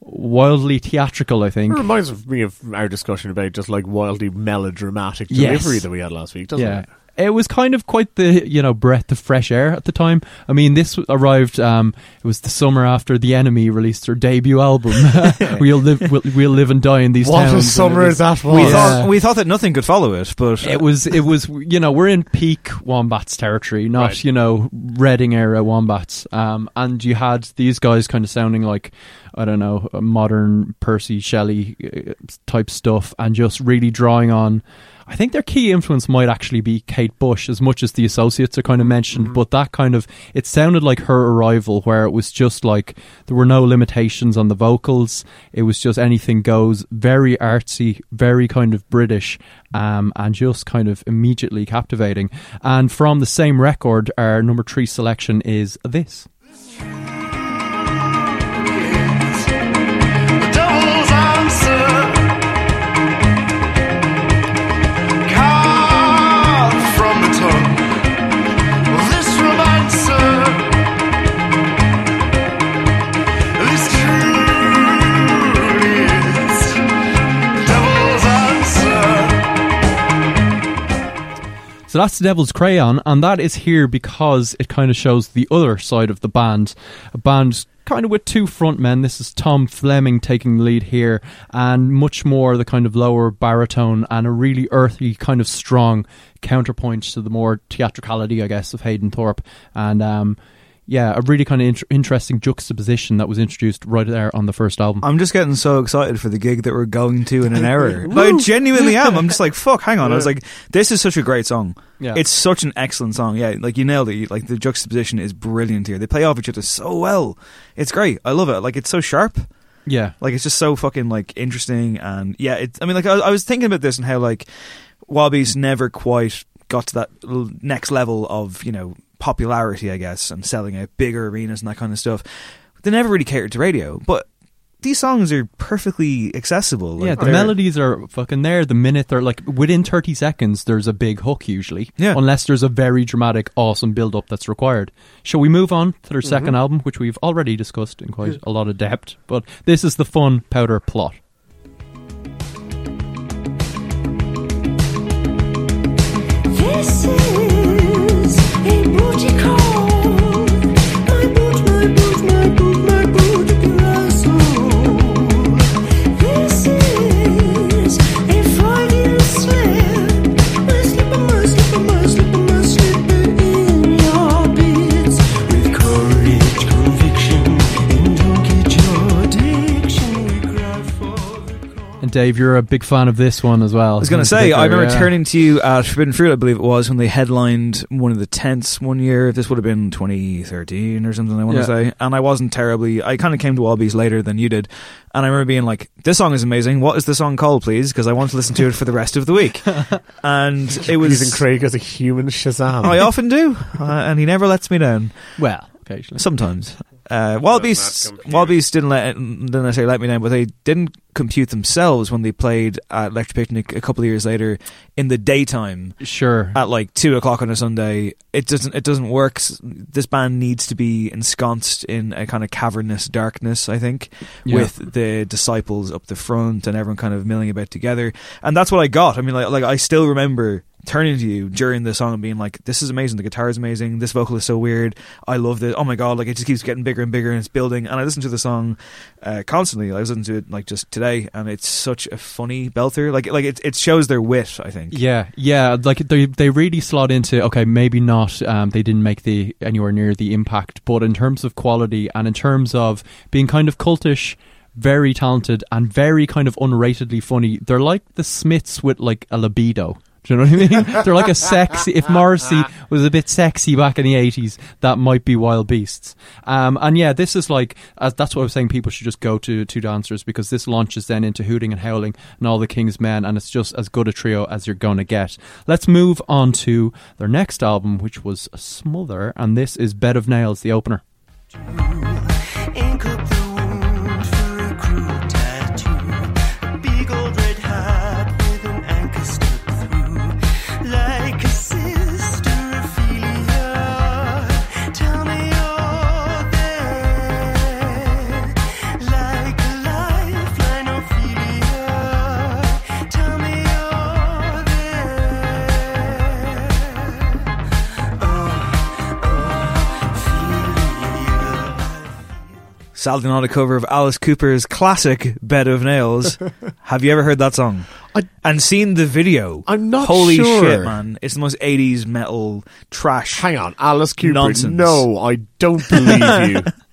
wildly theatrical. I think It reminds me of our discussion about just like wildly melodramatic Yes. delivery that we had last week, doesn't yeah. it? It was kind of quite the you know breath of fresh air at the time. I mean, this arrived. Um, it was the summer after the Enemy released their debut album. we'll live, we'll, we'll live and die in these What a towns. and it summer was- that We was. Yeah. thought we thought that nothing could follow it, but It was, it was, you know, we're in peak wombats territory, not Right. you know Reading era wombats. Um, and you had these guys kind of sounding like I don't know modern Percy Shelley uh, type stuff, and just really drawing on. I think their key influence might actually be Kate Bush, as much as the associates are kind of mentioned. But that kind of it sounded like her arrival, where it was just like there were no limitations on the vocals. It was just anything goes, very artsy, very kind of British, um, and just kind of immediately captivating. And from the same record, our number three selection is this. So that's the Devil's Crayola, and that is here because it kind of shows the other side of the band. A band kind of with two front men. This is Tom Fleming taking the lead here, and much more the kind of lower baritone and a really earthy, kind of strong counterpoint to the more theatricality, I guess, of Hayden Thorpe. And um, yeah, a really kind of int- interesting juxtaposition that was introduced right there on the first album. I'm just getting so excited for the gig that we're going to in an hour. like, I genuinely am. I'm just like, fuck, hang on. I was like, this is such a great song. Yeah. It's such an excellent song. Yeah, like you nailed it. You- Like the juxtaposition is brilliant here. They play off each other so well. It's great. I love it. Like it's so sharp. yeah. Like it's just so fucking like interesting and yeah. It. I mean, like I, I was thinking about this and how like Wild Beasts never quite got to that next level of you know popularity, I guess, and selling out bigger arenas and that kind of stuff. They never really catered to radio, but these songs are perfectly accessible. Like, yeah, the melodies are fucking there. The minute they're like within 30 seconds, there's a big hook usually. Yeah. Unless there's a very dramatic, awesome build up that's required. Shall we move on to their Mm-hmm. second album, which we've already discussed in quite a lot of depth? But this is the fun powder plot. A booty Dave, you're a big fan of this one as well. I was going to say, I remember turning to you at Forbidden Fruit, I believe it was, when they headlined one of the tents one year. This would have been 2013 or something, I want Yeah. to say. And I wasn't terribly. I kind of came to Wild Beasts later than you did. And I remember being like, this song is amazing. What is the song called, please? Because I want to listen to it for the rest of the week. and it was. Using Craig as a human Shazam. I often do. Uh, and he never lets me down. Well, occasionally. Sometimes. Uh, Wild Beasts, Wallabies didn't let didn't necessarily let me down, but they didn't compute themselves when they played at Electric Picnic a couple of years later in the daytime Sure. at like two o'clock on a Sunday. It doesn't it doesn't work. This band needs to be ensconced in a kind of cavernous darkness. I think Yeah. with the disciples up the front and everyone kind of milling about together, and that's what I got. I mean, like like I still remember turning to you during the song and being like, "This is amazing. The guitar is amazing. This vocal is so weird. I love it. Oh my god! Like it just keeps getting bigger and bigger and it's building." And I listen to the song uh, constantly. I was to it like just today, and it's such a funny belter. Like like it it shows their wit. I think. Yeah, yeah, like they they really slot into okay, maybe not. Um, they didn't make the anywhere near the impact, but in terms of quality and in terms of being kind of cultish, very talented and very kind of unratedly funny, they're like the Smiths with like a libido. Do you know what I mean? They're like a sexy. If Morrissey was a bit sexy back in the eighties, that might be Wild Beasts. Um, and yeah, this is like as that's what I was saying. People should just go to Two Dancers because this launches then into Hooting and Howling and All the King's Men, and it's just as good a trio as you're gonna get. Let's move on to their next album, which was Smother, and this is Bed of Nails, the opener. Sadly not a cover of Alice Cooper's classic Bed of Nails. Have you ever heard that song? and seen the video? I'm not Holy sure. shit, man. It's the most 80s metal trash. Hang on, Alice Cooper. Nonsense. No, I don't believe you.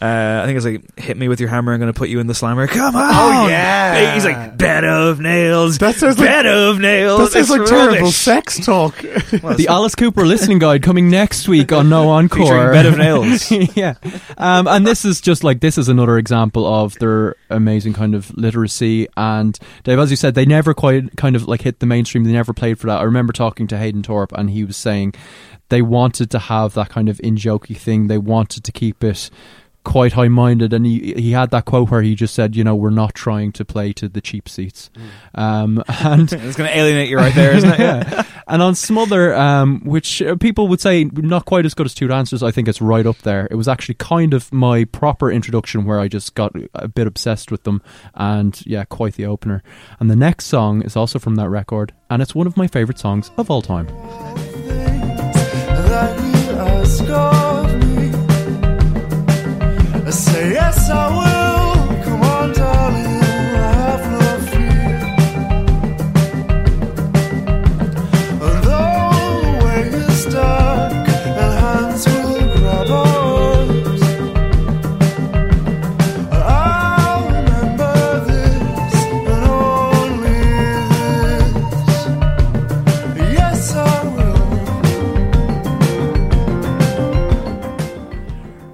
Uh, I think it's like, hit me with your hammer, I'm going to put you in the slammer. Come on! Oh, yeah. He's like, bed of nails. That sounds like- bed of nails. That sounds It's like terrible sex talk. the Alice Cooper listening guide coming next week on No Encore. Featuring Bed of Nails. yeah. Um, and this is just like, this is another example of their amazing kind of literacy. And Dave, as you said, they never quite kind of like hit the mainstream. They never played for that. I remember talking to Hayden Thorpe and he was saying they wanted to have that kind of in jokey thing. They wanted to keep it quite high minded and he he had that quote where he just said, you know, we're not trying to play to the cheap seats. Um and It's going to alienate you right there, isn't it? yeah. And on Smother, um, which uh, people would say not quite as good as Two Dancers, I think it's right up there. It was actually kind of my proper introduction where I just got a bit obsessed with them, and yeah, quite the opener. And the next song is also from that record, and it's one of my favourite songs of all time.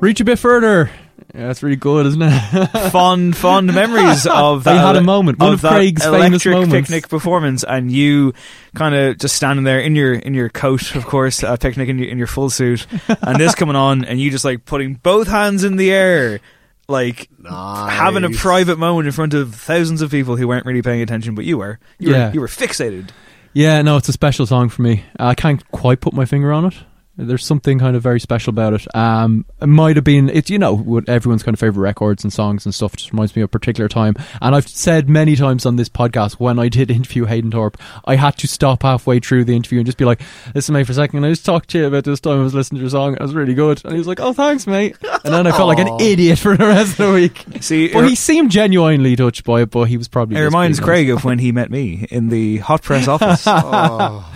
Reach a bit further. Yeah, that's really good, isn't it? fond, fond memories of They that. had a moment, one of that Craig's famous electric moments. picnic performance, and you kind of just standing there in your in your coat, of course, uh, picnic in your, in your full suit, and this coming on, and you just like putting both hands in the air, like having a private moment in front of thousands of people who weren't really paying attention, but you were. You Yeah. were, you were fixated. Yeah, no, it's a special song for me. I can't quite put my finger on it. There's something kind of very special about it. Um, it might have been, it's you know, what everyone's kind of favorite records and songs and stuff. It just reminds me of a particular time. And I've said many times on this podcast when I did interview Hayden Thorpe, I had to stop halfway through the interview and just be like, "Listen, mate, for a second. I just talked to you about this time I was listening to your song. It was really good." And he was like, "Oh, thanks, mate." And then I felt like an idiot for the rest of the week. See, but he seemed genuinely touched by it. But he was probably. It reminds Craig of when he met me in the hot press office. Oh.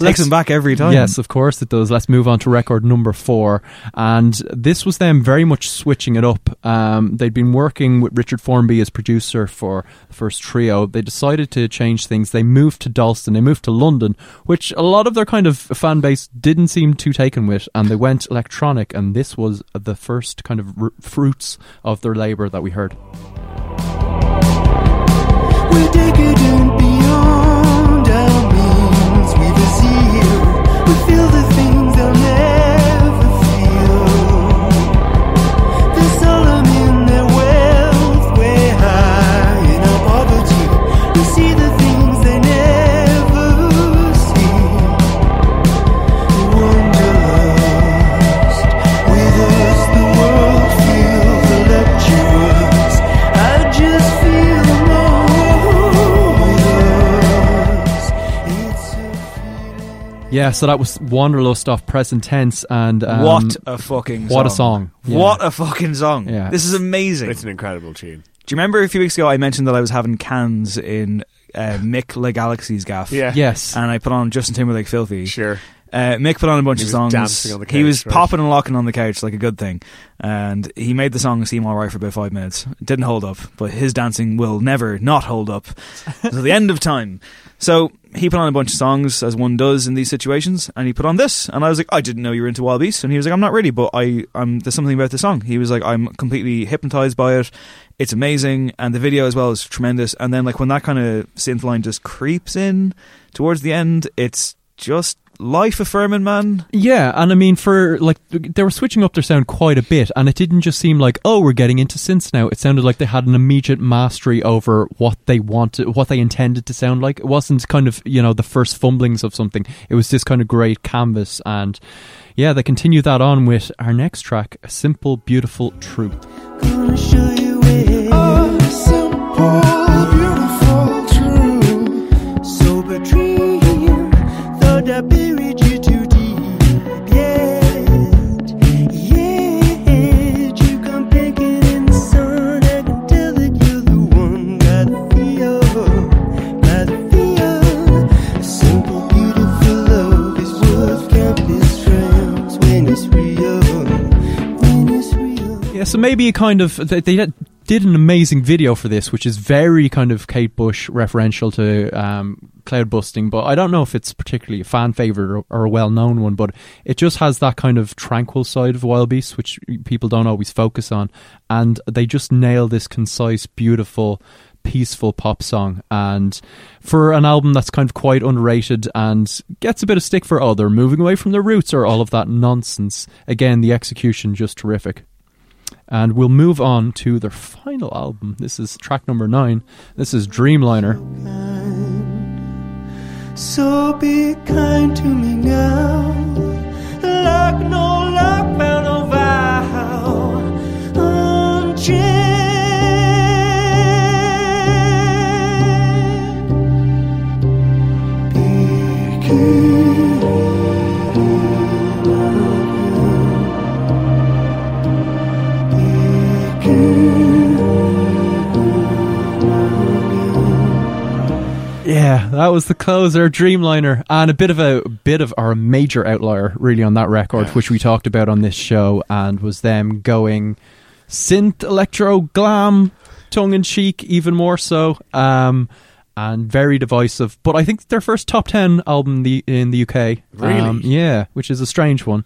Takes him back every time. Yes, of course it does. Let's move on to record number four. And this was them very much switching it up. Um, they'd been working with Richard Formby as producer for the first trio. They decided to change things. They moved to Dalston. They moved to London, which a lot of their kind of fan base didn't seem too taken with. And they went electronic. And this was the first kind of r- fruits of their labour that we heard. We're decadent beyond our means. Yeah, so that was Wanderlust off present tense. And um, what a fucking What a song. song. Yeah. What a fucking song. Yeah. This is amazing. It's an incredible tune. Do you remember a few weeks ago I mentioned that I was having cans in uh, Mick Le Galaxy's gaff? Yeah. Yes. And I put on Justin Timberlake Filthy. Sure. Uh, Mick put on a bunch He of songs. the he was right? popping and locking on the couch like a good thing. And he made the song seem alright for about five minutes. It didn't hold up, but his dancing will never not hold up until the end of time. So he put on a bunch of songs, as one does in these situations, and he put on this. And I was like, I didn't know you were into Wild Beast. And he was like, I'm not really, but I, I'm, there's something about the song. He was like, I'm completely hypnotized by it. It's amazing. And the video as well is tremendous. And then, like, when that kind of synth line just creeps in towards the end, it's just life affirming, man. Yeah, and I mean, for like, they were switching up their sound quite a bit, and it didn't just seem like, oh, we're getting into synths now. It sounded like they had an immediate mastery over what they wanted, what they intended to sound like. It wasn't kind of, you know, the first fumblings of something. It was this kind of great canvas, and yeah, they continue that on with our next track, A Simple, Beautiful Truth. So maybe a kind of they, they did- an amazing video for this, which is very kind of Kate Bush referential to um, cloud busting. But I don't know if it's particularly a fan favorite or, or a well known one. But it just has that kind of tranquil side of Wild Beast, which people don't always focus on, and they just nail this concise, beautiful. Peaceful pop song, and for an album that's kind of quite underrated and gets a bit of stick for oh they're moving away from their roots or all of that nonsense. Again, the execution just terrific. And we'll move on to their final album. This is track number nine. This is Dreamliner. So be kind to me now. Like no found a vow. Yeah, that was the closer, Dreamliner, and a bit of a bit of our major outlier really on that record, which we talked about on this show, and was them going synth, electro, glam, tongue in cheek, even more so, um, and very divisive. But I think their first top ten album in the, in the UK, Really? um, yeah, which is a strange one.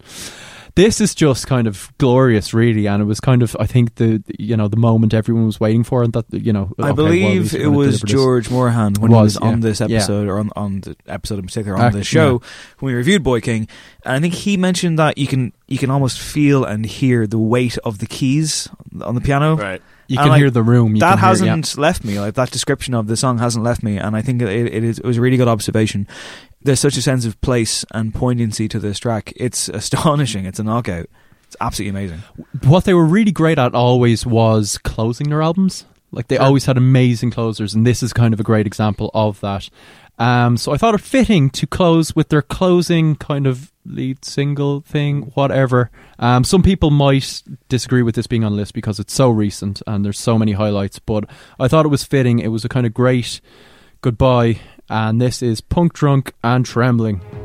This is just kind of glorious, really, and it was kind of I think the you know the moment everyone was waiting for, and that you know I okay, believe these are it was. George Moorhan when It he was, was on yeah. this Yeah. episode, or on, on the episode in particular, on Ah, the show, when we reviewed Boy King. And I think he mentioned that you can you can almost feel and hear the weight of the keys on the piano. Right. You And, can like, hear the room. You that can hear- yeah. hasn't left me. Like that description of the song hasn't left me, and I think it, it, is, it was a really good observation. There's such a sense of place and poignancy to this track. It's astonishing. It's a knockout. It's absolutely amazing. what they were really great at always was closing their albums. Like they always had amazing closers, and this is kind of a great example of that. Um, so I thought it fitting to close with their closing kind of lead single thing, whatever. Um, some people might disagree with this being on the list because it's so recent and there's so many highlights, but I thought it was fitting. It was a kind of great goodbye, and this is Punk Drunk and Trembling.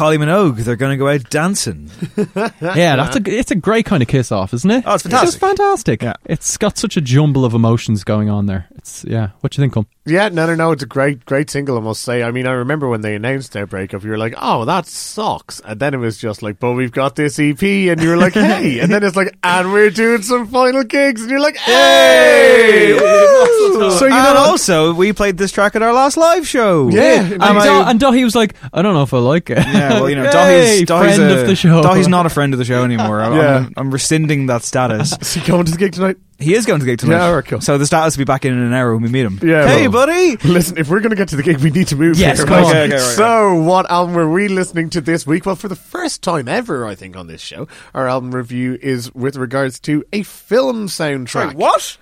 Kylie Minogue, they're going to go out dancing. yeah, that's a it's a great kind of kiss off, isn't it? Oh, it's just fantastic. fantastic. It's got such a jumble of emotions going on there. It's yeah. What do you think, Colm? Yeah, no, no, no. It's a great, great single. I must say. I mean, I remember when they announced their breakup, you were like, "Oh, that sucks," and then it was just like, "But we've got this EP," and you were like, "Hey," and then it's like, "And we're doing some final gigs," and you're like, "Hey!" Woo! So you And know, also we played this track at our last live show. Yeah, And, Am I- Do- and Dahi was like, I don't know if I like it. Yeah, well, you know, Hey, Dahi's, Dahi's friend a, of the show. Dahi's not a friend of the show anymore. I'm, Yeah. I'm, I'm rescinding that status. Is he going to the gig tonight? He is going to the gig tonight. Yeah, alright, cool. So the status will be back in an hour when we meet him. Yeah, Hey, well, buddy. Listen, if we're going to get to the gig, we need to move. Yes, here, come right? on. Okay, okay, right, so, what album were we listening to this week? Well, for the first time ever, I think on this show, our album review is with regards to a film soundtrack. Sorry, what?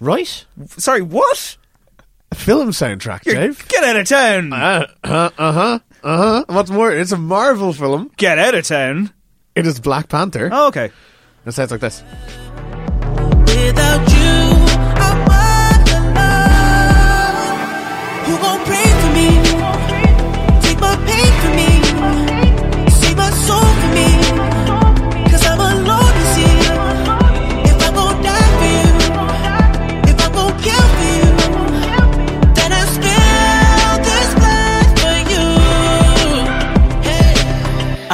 Right? Sorry, what? A film soundtrack, You're- Dave. Get out of town. Uh huh. Uh huh. Uh huh. What's more, it's a Marvel film. Get out of town. It is Black Panther. Oh, okay. It sounds like this. Without you,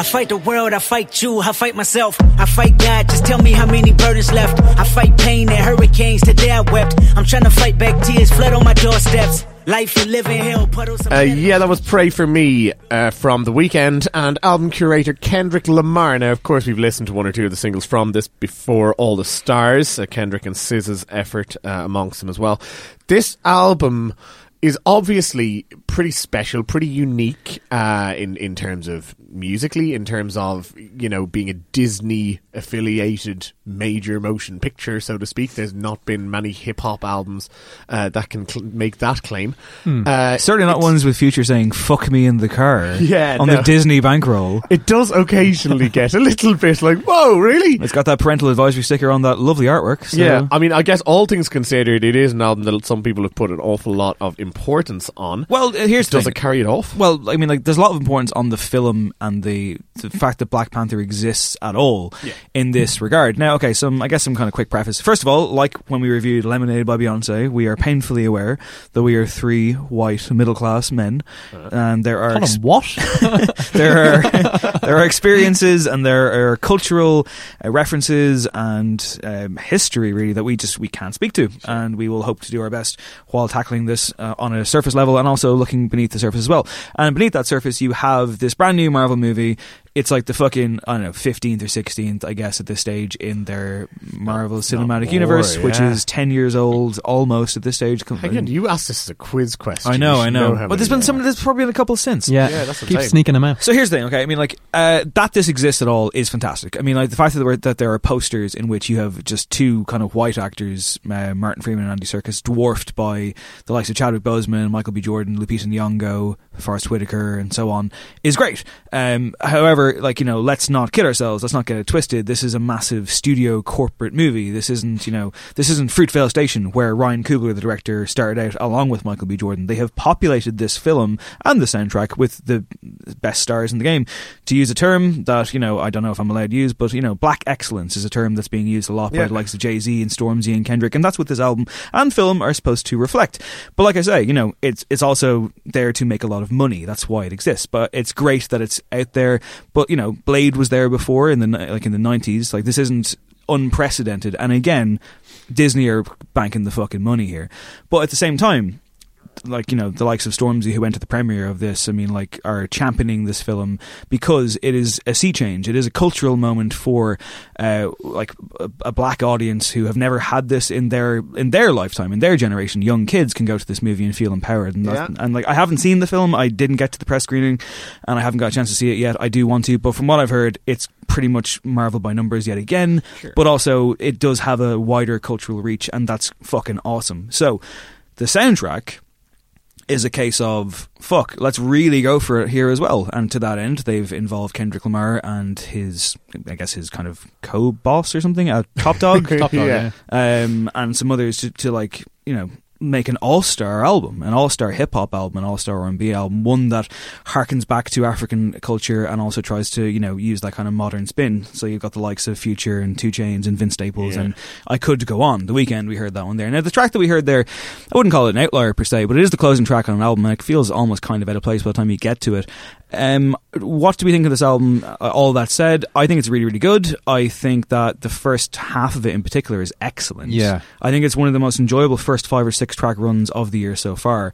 fight the world, I fight you, I fight myself, I fight God. Just tell me how many burdens left. I fight pain and hurricanes. Today I wept. I'm trying to fight back tears, flood on my doorsteps. Life you live in hell, puddles of Uh, yeah, that was Pray For Me uh, from The Weeknd and album curator Kendrick Lamar. Now, of course, we've listened to one or two of the singles from this before All the Stars, uh, Kendrick and SZA's effort uh, amongst them as well. This album is obviously pretty special, pretty unique uh, in, in terms of musically, in terms of, you know, being a Disney affiliated major motion picture, so to speak. There's not been many hip hop albums uh, that can cl- make that claim. Uh, Certainly not ones with Future saying "fuck me in the car" Yeah, on no. the Disney bankroll. It does occasionally get a little bit like, whoa, really? It's got that parental advisory sticker on that lovely artwork. So. Yeah, I mean, I guess all things considered, it is an album that some people have put an awful lot of importance on. Well, uh, here's the Does thing. it carry it off? Well, I mean, like, there's a lot of importance on the film and the, the fact that Black Panther exists at all in this regard. Now, okay, some I guess some kind of quick preface. First of all, like when we reviewed Lemonade by Beyonce, we are painfully aware that we are three white middle class men, and there are ex- what? there are there are experiences and there are cultural uh, references and um, history really that we just we can't speak to, and we will hope to do our best while tackling this uh, on a surface level and also looking beneath the surface as well. And beneath that surface, you have this brand new Marvel movie. It's like the fucking I don't know fifteenth or sixteenth, I guess, at this stage in their Marvel Cinematic more, Universe, which is ten years old almost at this stage. Hang on, you asked this as a quiz question. I know, I should know. but there's been some. There's probably been a couple since. Yeah, Yeah, that's what I'm keep sneaking them out. So here's the thing, okay? I mean, like uh, that this exists at all is fantastic. I mean, like the fact that there, that there are posters in which you have just two kind of white actors, uh, Martin Freeman and Andy Serkis, dwarfed by the likes of Chadwick Boseman, Michael B. Jordan, Lupita Nyong'o, Forest Whitaker, and so on, is great. Um, however, like you know, let's not kid ourselves. Let's not get it twisted. This is a massive studio corporate movie. This isn't you know, this isn't Fruitvale Station where Ryan Coogler, the director, started out along with Michael B. Jordan. They have populated this film and the soundtrack with the best stars in the game. To use a term that you know, I don't know if I'm allowed to use, but you know, black excellence is a term that's being used a lot by the likes of Jay Z and Stormzy and Kendrick, and that's what this album and film are supposed to reflect. But like I say, you know, it's it's also there to make a lot of money. That's why it exists. But it's great that it's out there. But you know, Blade was there before in the like in the nineties. Like this isn't unprecedented. And again, Disney are banking the fucking money here. But at the same time, like you know the likes of Stormzy who went to the premiere of this I mean like are championing this film because it is a sea change. It is a cultural moment for uh, like a, a black audience who have never had this in their in their lifetime in their generation. Young kids can go to this movie and feel empowered. And, Yeah. and like I haven't seen the film. I didn't get to the press screening and I haven't got a chance to see it yet. I do want to but from what I've heard it's pretty much Marvel by numbers yet again. But also it does have a wider cultural reach and that's fucking awesome. So the soundtrack is a case of fuck, let's really go for it here as well. And to that end, they've involved Kendrick Lamar and his, I guess, his kind of co-boss or something, a top dog, Top Dog, Yeah. um, and some others to, to like, you know, make an all-star album, an all-star hip-hop album, an all-star R&B album, one that harkens back to African culture and also tries to, you know, use that kind of modern spin. So you've got the likes of Future and 2 Chainz and Vince Staples Yeah. and I could go on. The Weeknd we heard that one there. Now the track that we heard there, I wouldn't call it an outlier per se, but it is the closing track on an album and it feels almost kind of out of place by the time you get to it. Um, what do we think of this album? Uh, all that said, I think it's really, really good. I think that the first half of it in particular is excellent. Yeah. I think it's one of the most enjoyable first five or six track runs of the year so far.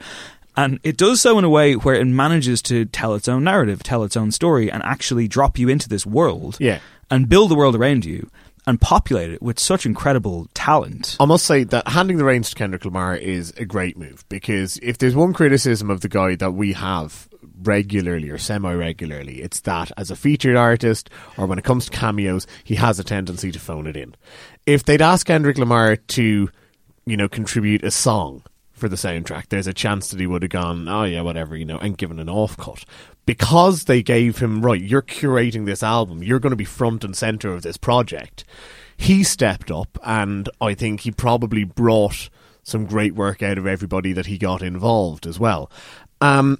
And it does so in a way where it manages to tell its own narrative, tell its own story, and actually drop you into this world Yeah. and build the world around you and populate it with such incredible talent. I must say that handing the reins to Kendrick Lamar is a great move because if there's one criticism of the guy that we have regularly or semi regularly, it's that as a featured artist or when it comes to cameos, he has a tendency to phone it in. If they'd asked Kendrick Lamar to, you know, contribute a song for the soundtrack, there's a chance that he would have gone, oh yeah, whatever, you know, and given an off cut. Because they gave him, right, you're curating this album, you're going to be front and center of this project he stepped up and I think he probably brought some great work out of everybody that he got involved as well. Um,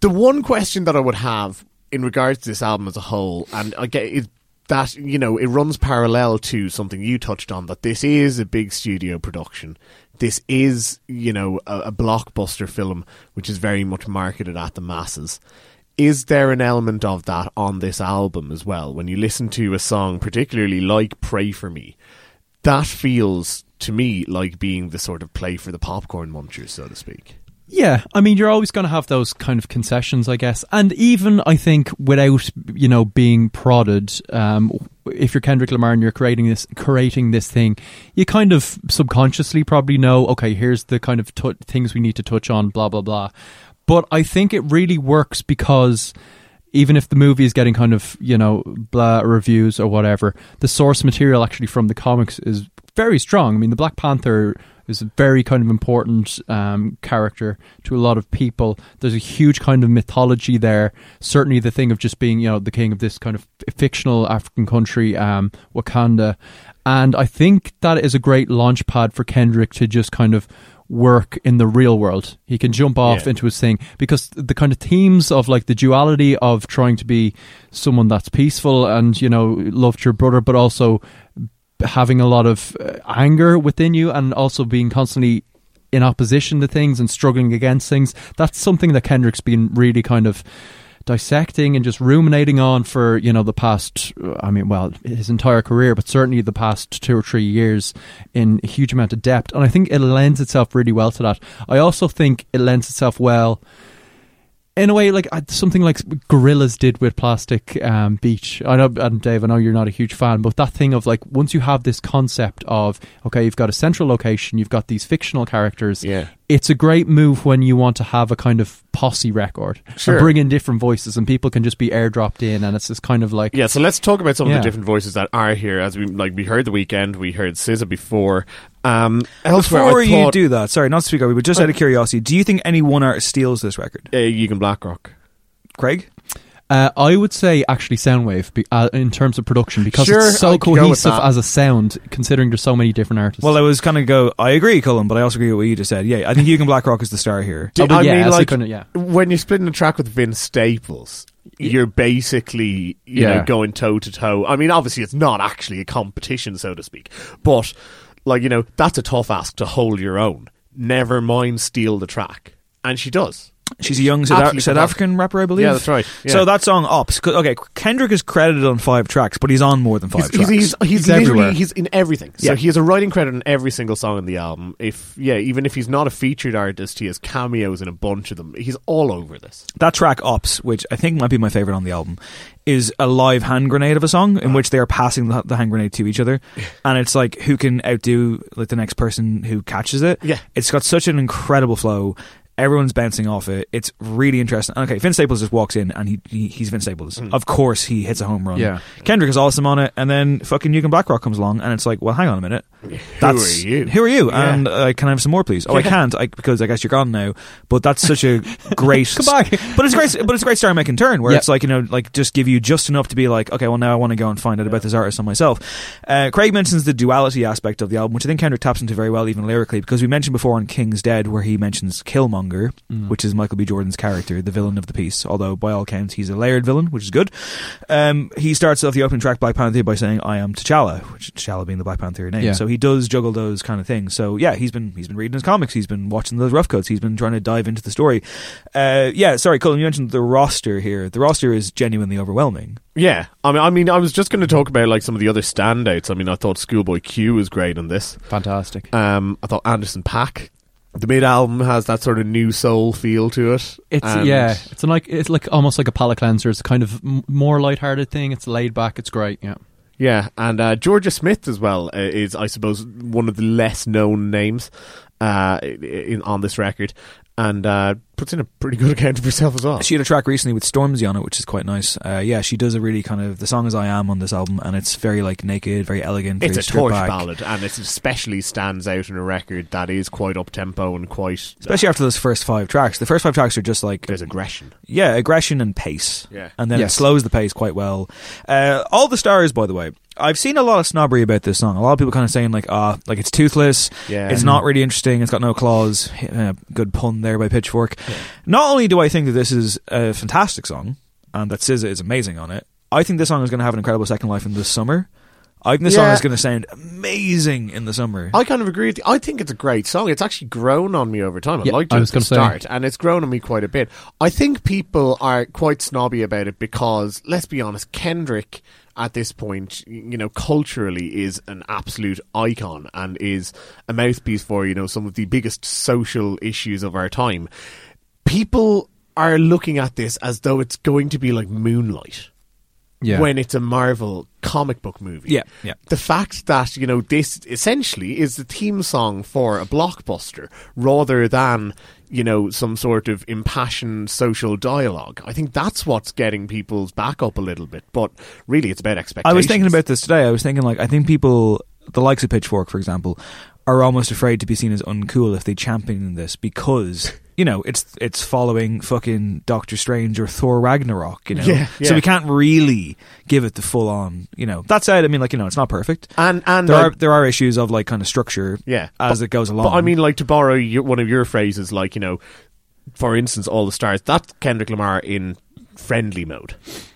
the one question that I would have in regards to this album as a whole, and I get that you know it runs parallel to something you touched on that this is a big studio production. This is you know a, a blockbuster film which is very much marketed at the masses. Is there an element of that on this album as well? When you listen to a song, particularly like "Pray for Me," that feels to me like being the sort of play for the popcorn munchers, so to speak. Yeah, I mean, you're always going to have those kind of concessions, I guess. And even, I think, without, you know, being prodded, um, if you're Kendrick Lamar and you're creating this, creating this thing, you kind of subconsciously probably know, okay, here's the kind of t- things we need to touch on, blah, blah, blah. But I think it really works because even if the movie is getting kind of, you know, blah reviews or whatever, the source material actually from the comics is very strong. I mean, the Black Panther is a very kind of important um, character to a lot of people. There's a huge kind of mythology there. Certainly, the thing of just being, you know, the king of this kind of fictional African country, um, Wakanda, and I think that is a great launch pad for Kendrick to just kind of work in the real world. He can jump off Yeah. into his thing because the kind of themes of like the duality of trying to be someone that's peaceful and you know loved your brother, but also having a lot of uh, anger within you and also being constantly in opposition to things and struggling against things. That's something that Kendrick's been really kind of dissecting and just ruminating on for you know the past uh, i mean well his entire career but certainly the past two or three years in a huge amount of depth and i think it lends itself really well to that i also think it lends itself well in a way like something like Gorillaz did with plastic um, beach i know and dave i know you're not a huge fan but that thing of like once you have this concept of okay you've got a central location you've got these fictional characters Yeah. It's a great move when you want to have a kind of posse record Sure. and bring in different voices and people can just be airdropped in and it's this kind of like Yeah, so let's talk about some of the different voices that are here. As we like, we heard the Weeknd, we heard SZA before. Um, elsewhere, Before I you do that, sorry, not to speak over, you, but just out of curiosity, do you think any one artist steals this record? uh, Yugen Blakrok. Craig? Uh, I would say actually Sounwave be, uh, in terms of production because Sure, it's so I could go with cohesive that. as a sound, considering there's so many different artists. Well, I was kind of go, I agree, Colm, but I also agree with what you just said. Yeah, I think Yugen Blakrok is the star here. Do- Oh, but I yeah, mean, as like kind of- yeah. when you're splitting a track with Vince Staples, you're basically you know going toe to toe. I mean, obviously, it's not actually a competition, so to speak, but like you know, that's a tough ask to hold your own. Never mind steal the track, and she does. She's a young South, South. African rapper, I believe. Yeah, that's right. Yeah. So that song, Opps. Okay, Kendrick is credited on five tracks, but he's on more than five He's, tracks. he's, he's, He's literally he's in everything. So Yeah. he has a writing credit on every single song in the album. If yeah, even if he's not a featured artist, he has cameos in a bunch of them. He's all over this. that track Opps, which I think might be my favorite on the album, is a live hand grenade of a song in uh-huh. which they are passing the, the hand grenade to each other, and it's like who can outdo like the next person who catches it. Yeah. it's got such an incredible flow. Everyone's bouncing off it. It's really interesting. Okay, Vince Staples just walks in and he, he he's Vince Staples. Of course, he hits a home run. Yeah. Kendrick is awesome on it, and then fucking Yugen Blakrok comes along, and it's like, well, hang on a minute. That's, are you? Who are you? Yeah. And uh, can I have some more, please? Oh, I can't, I, because I guess you're gone now. But that's such a great. Come back. But it's great. But it's a great start making turn where Yeah. it's like you know, like just give you just enough to be like, okay, well now I want to go and find out about this artist on myself. Uh, Craig mentions the duality aspect of the album, which I think Kendrick taps into very well, even lyrically, because we mentioned before on King's Dead where he mentions Killmonger, Mm. which is Michael B. Jordan's character, the villain of the piece. Although by all counts he's a layered villain, which is good. Um, he starts off the opening track Black Panther by saying, "I am T'Challa," which T'Challa being the Black Panther name. Yeah. So he does juggle those kind of things. So yeah, he's been he's been reading his comics. He's been watching those rough cuts. He's been trying to dive into the story. Uh, yeah, sorry, Colm. You mentioned the roster here. The roster is genuinely overwhelming. Yeah, I mean, I mean, I was just going to talk about like some of the other standouts. I mean, I thought Schoolboy Q was great on this. fantastic. Um, I thought Anderson .Paak, the mid album has that sort of new soul feel to it. It's And- yeah, it's like it's like almost like a palate cleanser. It's kind of m- more lighthearted thing. It's laid back. It's great. Yeah. Yeah, and uh, Jorja Smith as well uh, is, I suppose, one of the less known names uh, in, on this record, and uh, puts in a pretty good account of herself as well. She had a track recently with Stormzy on it, which is quite nice. Uh, yeah, she does a really kind of the song is "I Am" on this album, and it's very like naked, very elegant. It's very a torch back. ballad, and it especially stands out in a record that is quite up tempo and quite. Especially after those first five tracks. The first five tracks are just like there's aggression. Yeah, aggression and pace. Yeah. And then Yes. it slows the pace quite well. Uh, all the stars, by the way. I've seen a lot of snobbery about this song. A lot of people kind of saying like, ah, like it's toothless. Yeah. It's not really interesting. It's got no claws. Uh, good pun there by Pitchfork. Not only do I think that this is a fantastic song and that SZA is amazing on it, I think this song is going to have an incredible second life in the summer. I think this song is going to sound amazing in the summer. I kind of agree with you. I think it's a great song. It's actually grown on me over time. I Yeah, liked I it was at the gonna say. start, and it's grown on me quite a bit. I think people are quite snobby about it because, let's be honest, Kendrick at this point, you know, culturally is an absolute icon and is a mouthpiece for, you know, some of the biggest social issues of our time. People are looking at this as though it's going to be like Moonlight Yeah. when it's a Marvel comic book movie. Yeah, yeah. The fact that, you know, this essentially is the theme song for a blockbuster rather than, you know, some sort of impassioned social dialogue. I think that's what's getting people's back up a little bit. But really, it's about expectations. I was thinking about this today. I was thinking like I think people, the likes of Pitchfork, for example, are almost afraid to be seen as uncool if they champion this because you know it's it's following fucking Doctor Strange or Thor Ragnarok. You know, Yeah, so we can't really give it the full on. You know, that said, I mean, like you know, it's not perfect. And and there like- are there are issues of like kind of structure. Yeah, as but- it goes along. But I mean, like to borrow your, one of your phrases, like you know, for instance, all the stars. That's Kendrick Lamar in friendly mode.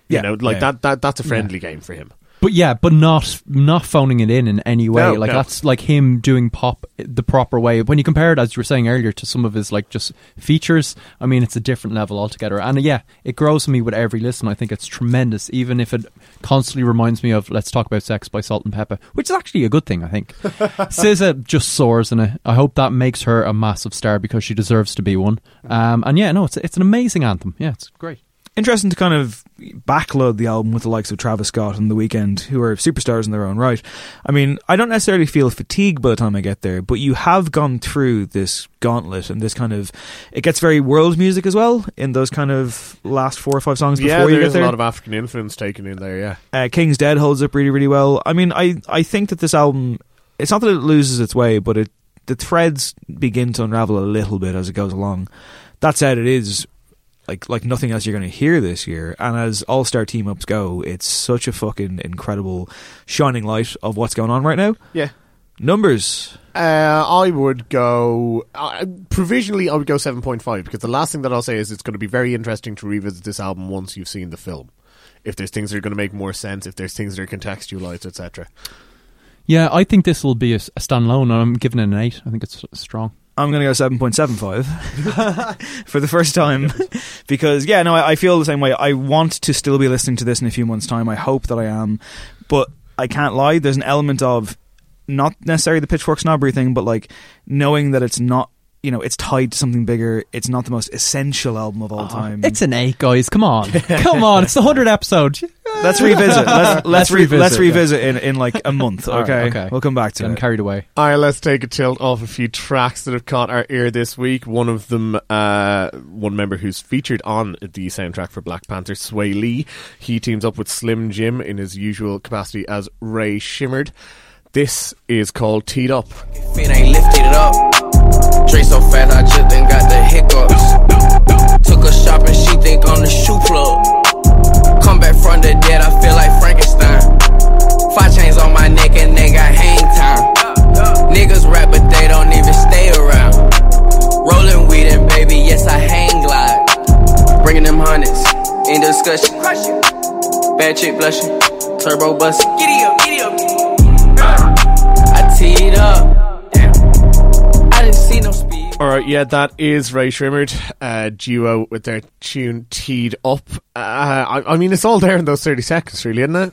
You Yeah, know, like yeah. that, that. That's a friendly game for him. But yeah, but not not phoning it in in any way. No, like no. that's like him doing pop the proper way. When you compare it, as you were saying earlier, to some of his like just features, I mean, it's a different level altogether. And yeah, it grows me with every listen. I think it's tremendous, even if it constantly reminds me of "Let's Talk About Sex" by Salt-N-Pepa, which is actually a good thing. I think SZA just soars in it. I hope that makes her a massive star because she deserves to be one. Um, and yeah, no, it's it's an amazing anthem. Yeah, it's great. Interesting to kind of backload the album with the likes of Travis Scott and The Weeknd, who are superstars in their own right. I mean, I don't necessarily feel fatigued by the time I get there, but you have gone through this gauntlet and this kind of. It gets very world music as well in those kind of last four or five songs before yeah, you get is there. a lot of African influence taken in there. Yeah, uh, King's Dead holds up really, really well. I mean, I, I think that this album, it's not that it loses its way, but it the threads begin to unravel a little bit as it goes along. That said, it is like like nothing else you're going to hear this year. And as all star team ups go, it's such a fucking incredible shining light of what's going on right now. yeah. Numbers. Uh, I would go uh, provisionally. I would go seven point five because the last thing that I'll say is it's going to be very interesting to revisit this album once you've seen the film. If there's things that are going to make more sense, if there's things that are contextualized, etc. Yeah, I think this will be a, a standalone. I'm giving it an eight. I think it's strong. I'm going to go 7.75 for the first time because, yeah, no, I, I feel the same way. I want to still be listening to this in a few months' time. I hope that I am. But I can't lie, there's an element of not necessarily the pitchfork snobbery thing, but like knowing that it's not, you know, it's tied to something bigger. It's not the most essential album of all time. It's an eight, guys. Come on, come on. It's the hundred episode. Let's revisit. Let's, let's, re- revisit, Let's yeah. revisit in, in like a month. All right, Okay, okay. we'll come back to Getting it. carried away. All right, let's take a tilt off a few tracks that have caught our ear this week. One of them, uh, one member who's featured on the soundtrack for Black Panther, Swae Lee. He teams up with Slim Jxmmi in his usual capacity as Rae Sremmurd. This is called Teed Up. Feet ain't lifted it up. Dre so fat, I just done got the hiccups. Took her shopping, she think I'm the shoe plug. Come back from the dead, I feel like Frankenstein. Five chains on my neck and they got hang time. Niggas rap, but they don't even stay around. Rolling weed and baby, yes, I hang glide. Bringing them hundreds in discussion. Bad chick blushing, turbo busting. Giddy up, giddy up. I teed up. All right, yeah, that is Rae Sremmurd, uh, duo with their tune Teed Up. Uh, I, I mean, it's all there in those 30 seconds, really, isn't it?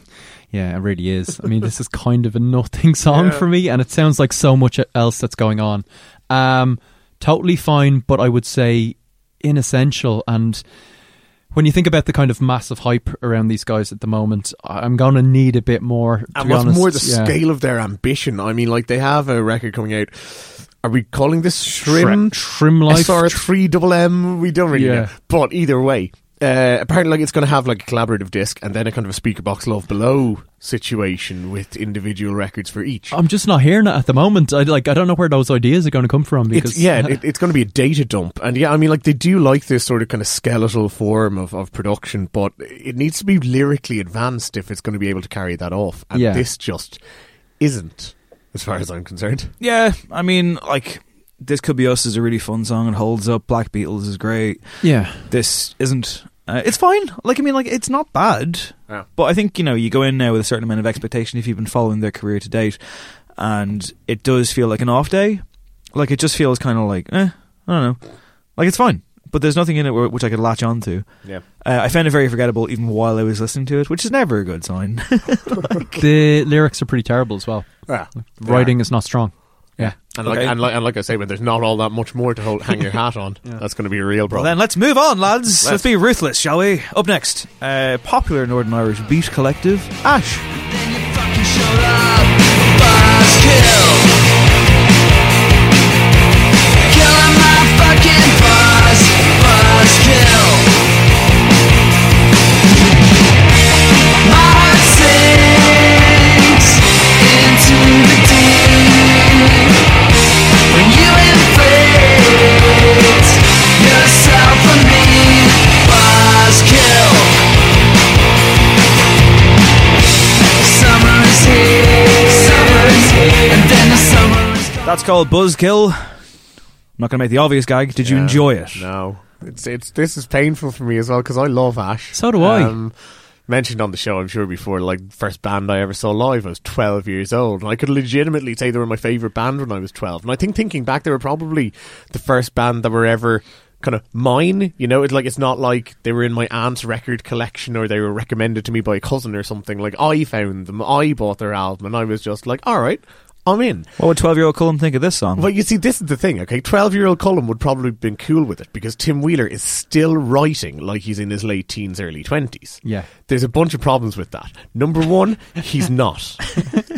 Yeah, it really is. I mean, this is kind of a nothing song Yeah. for me, and it sounds like so much else that's going on. Um, totally fine, but I would say inessential. And when you think about the kind of massive hype around these guys at the moment, I'm going to need a bit more. To And what's honest. more, the Yeah. scale of their ambition. I mean, like, they have a record coming out. Are we calling this Shrim? Shrim Life? SR3 double M? We don't really Yeah. know. But either way, uh, apparently, like, it's going to have, like, a collaborative disc and then a kind of a speaker box love below situation with individual records for each. I'm just not hearing it at the moment. I like. I don't know where those ideas are going to come from because It's, yeah, it, it's going to be a data dump, and yeah, I mean, like they do like this sort of kind of skeletal form of, of production, but it needs to be lyrically advanced if it's going to be able to carry that off, and Yeah. this just isn't, as far as I'm concerned. Yeah, I mean, like this could be us is a really fun song and holds up. Black Beatles is great. Yeah. this isn't. Uh, it's fine. Like I mean, like it's not bad. Yeah. But I think you know you go in now with a certain amount of expectation if you've been following their career to date, and it does feel like an off day. Like it just feels kind of like eh, I don't know. Like it's fine. But there's nothing in it which I could latch onto. Yeah. Uh, I found it very forgettable even while I was listening to it, which is never a good sign. the lyrics are pretty terrible as well. Yeah. The writing is not strong. Yeah. And like, and like and like I say, when there's not all that much more to hold, hang your hat on, that's going to be a real well, problem. then let's move on, lads. Let's, Let's. be ruthless, shall we? Up next, uh, popular Northern Irish beat collective, Ash. That's called Buzzkill. I'm not going to make the obvious gag. Did you Yeah. enjoy it? No, it's it's this is painful for me as well because I love Ash. So do I. Um, mentioned on the show, I'm sure before, like first band I ever saw live, I was 12 years old, and I could legitimately say they were my favorite band when I was 12. And I think thinking back, they were probably the first band that were ever kind of mine. You know, it's like it's not like they were in my aunt's record collection or they were recommended to me by a cousin or something. Like I found them, I bought their album, and I was just like, all right. I'm in. What would 12 year old Colm think of this song? Well, you see, this is the thing, okay? 12 year old Colm would probably have been cool with it because Tim Wheeler is still writing like he's in his late teens, early 20s. Yeah. There's a bunch of problems with that. Number one, he's not.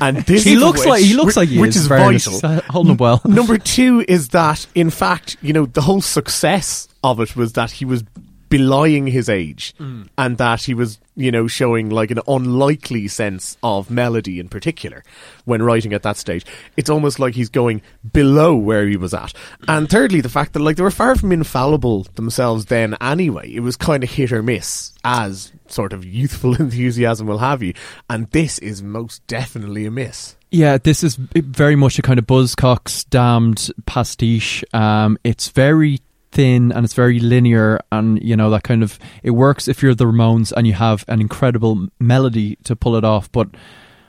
and this He is looks which- like he looks like he which is, is vital. Uh, holding up well. Number two is that, in fact, you know, the whole success of it was that he was belying his age Mm. and that he was, you know, showing like an unlikely sense of melody in particular when writing at that stage. It's almost like he's going below where he was at. And thirdly, the fact that like they were far from infallible themselves then anyway. It was kind of hit or miss as sort of youthful enthusiasm will have you. And this is most definitely a miss. Yeah, this is very much a kind of Buzzcocks damned pastiche. Um, it's very thin and it's very linear, and you know that kind of it works if you're the Ramones and you have an incredible melody to pull it off. But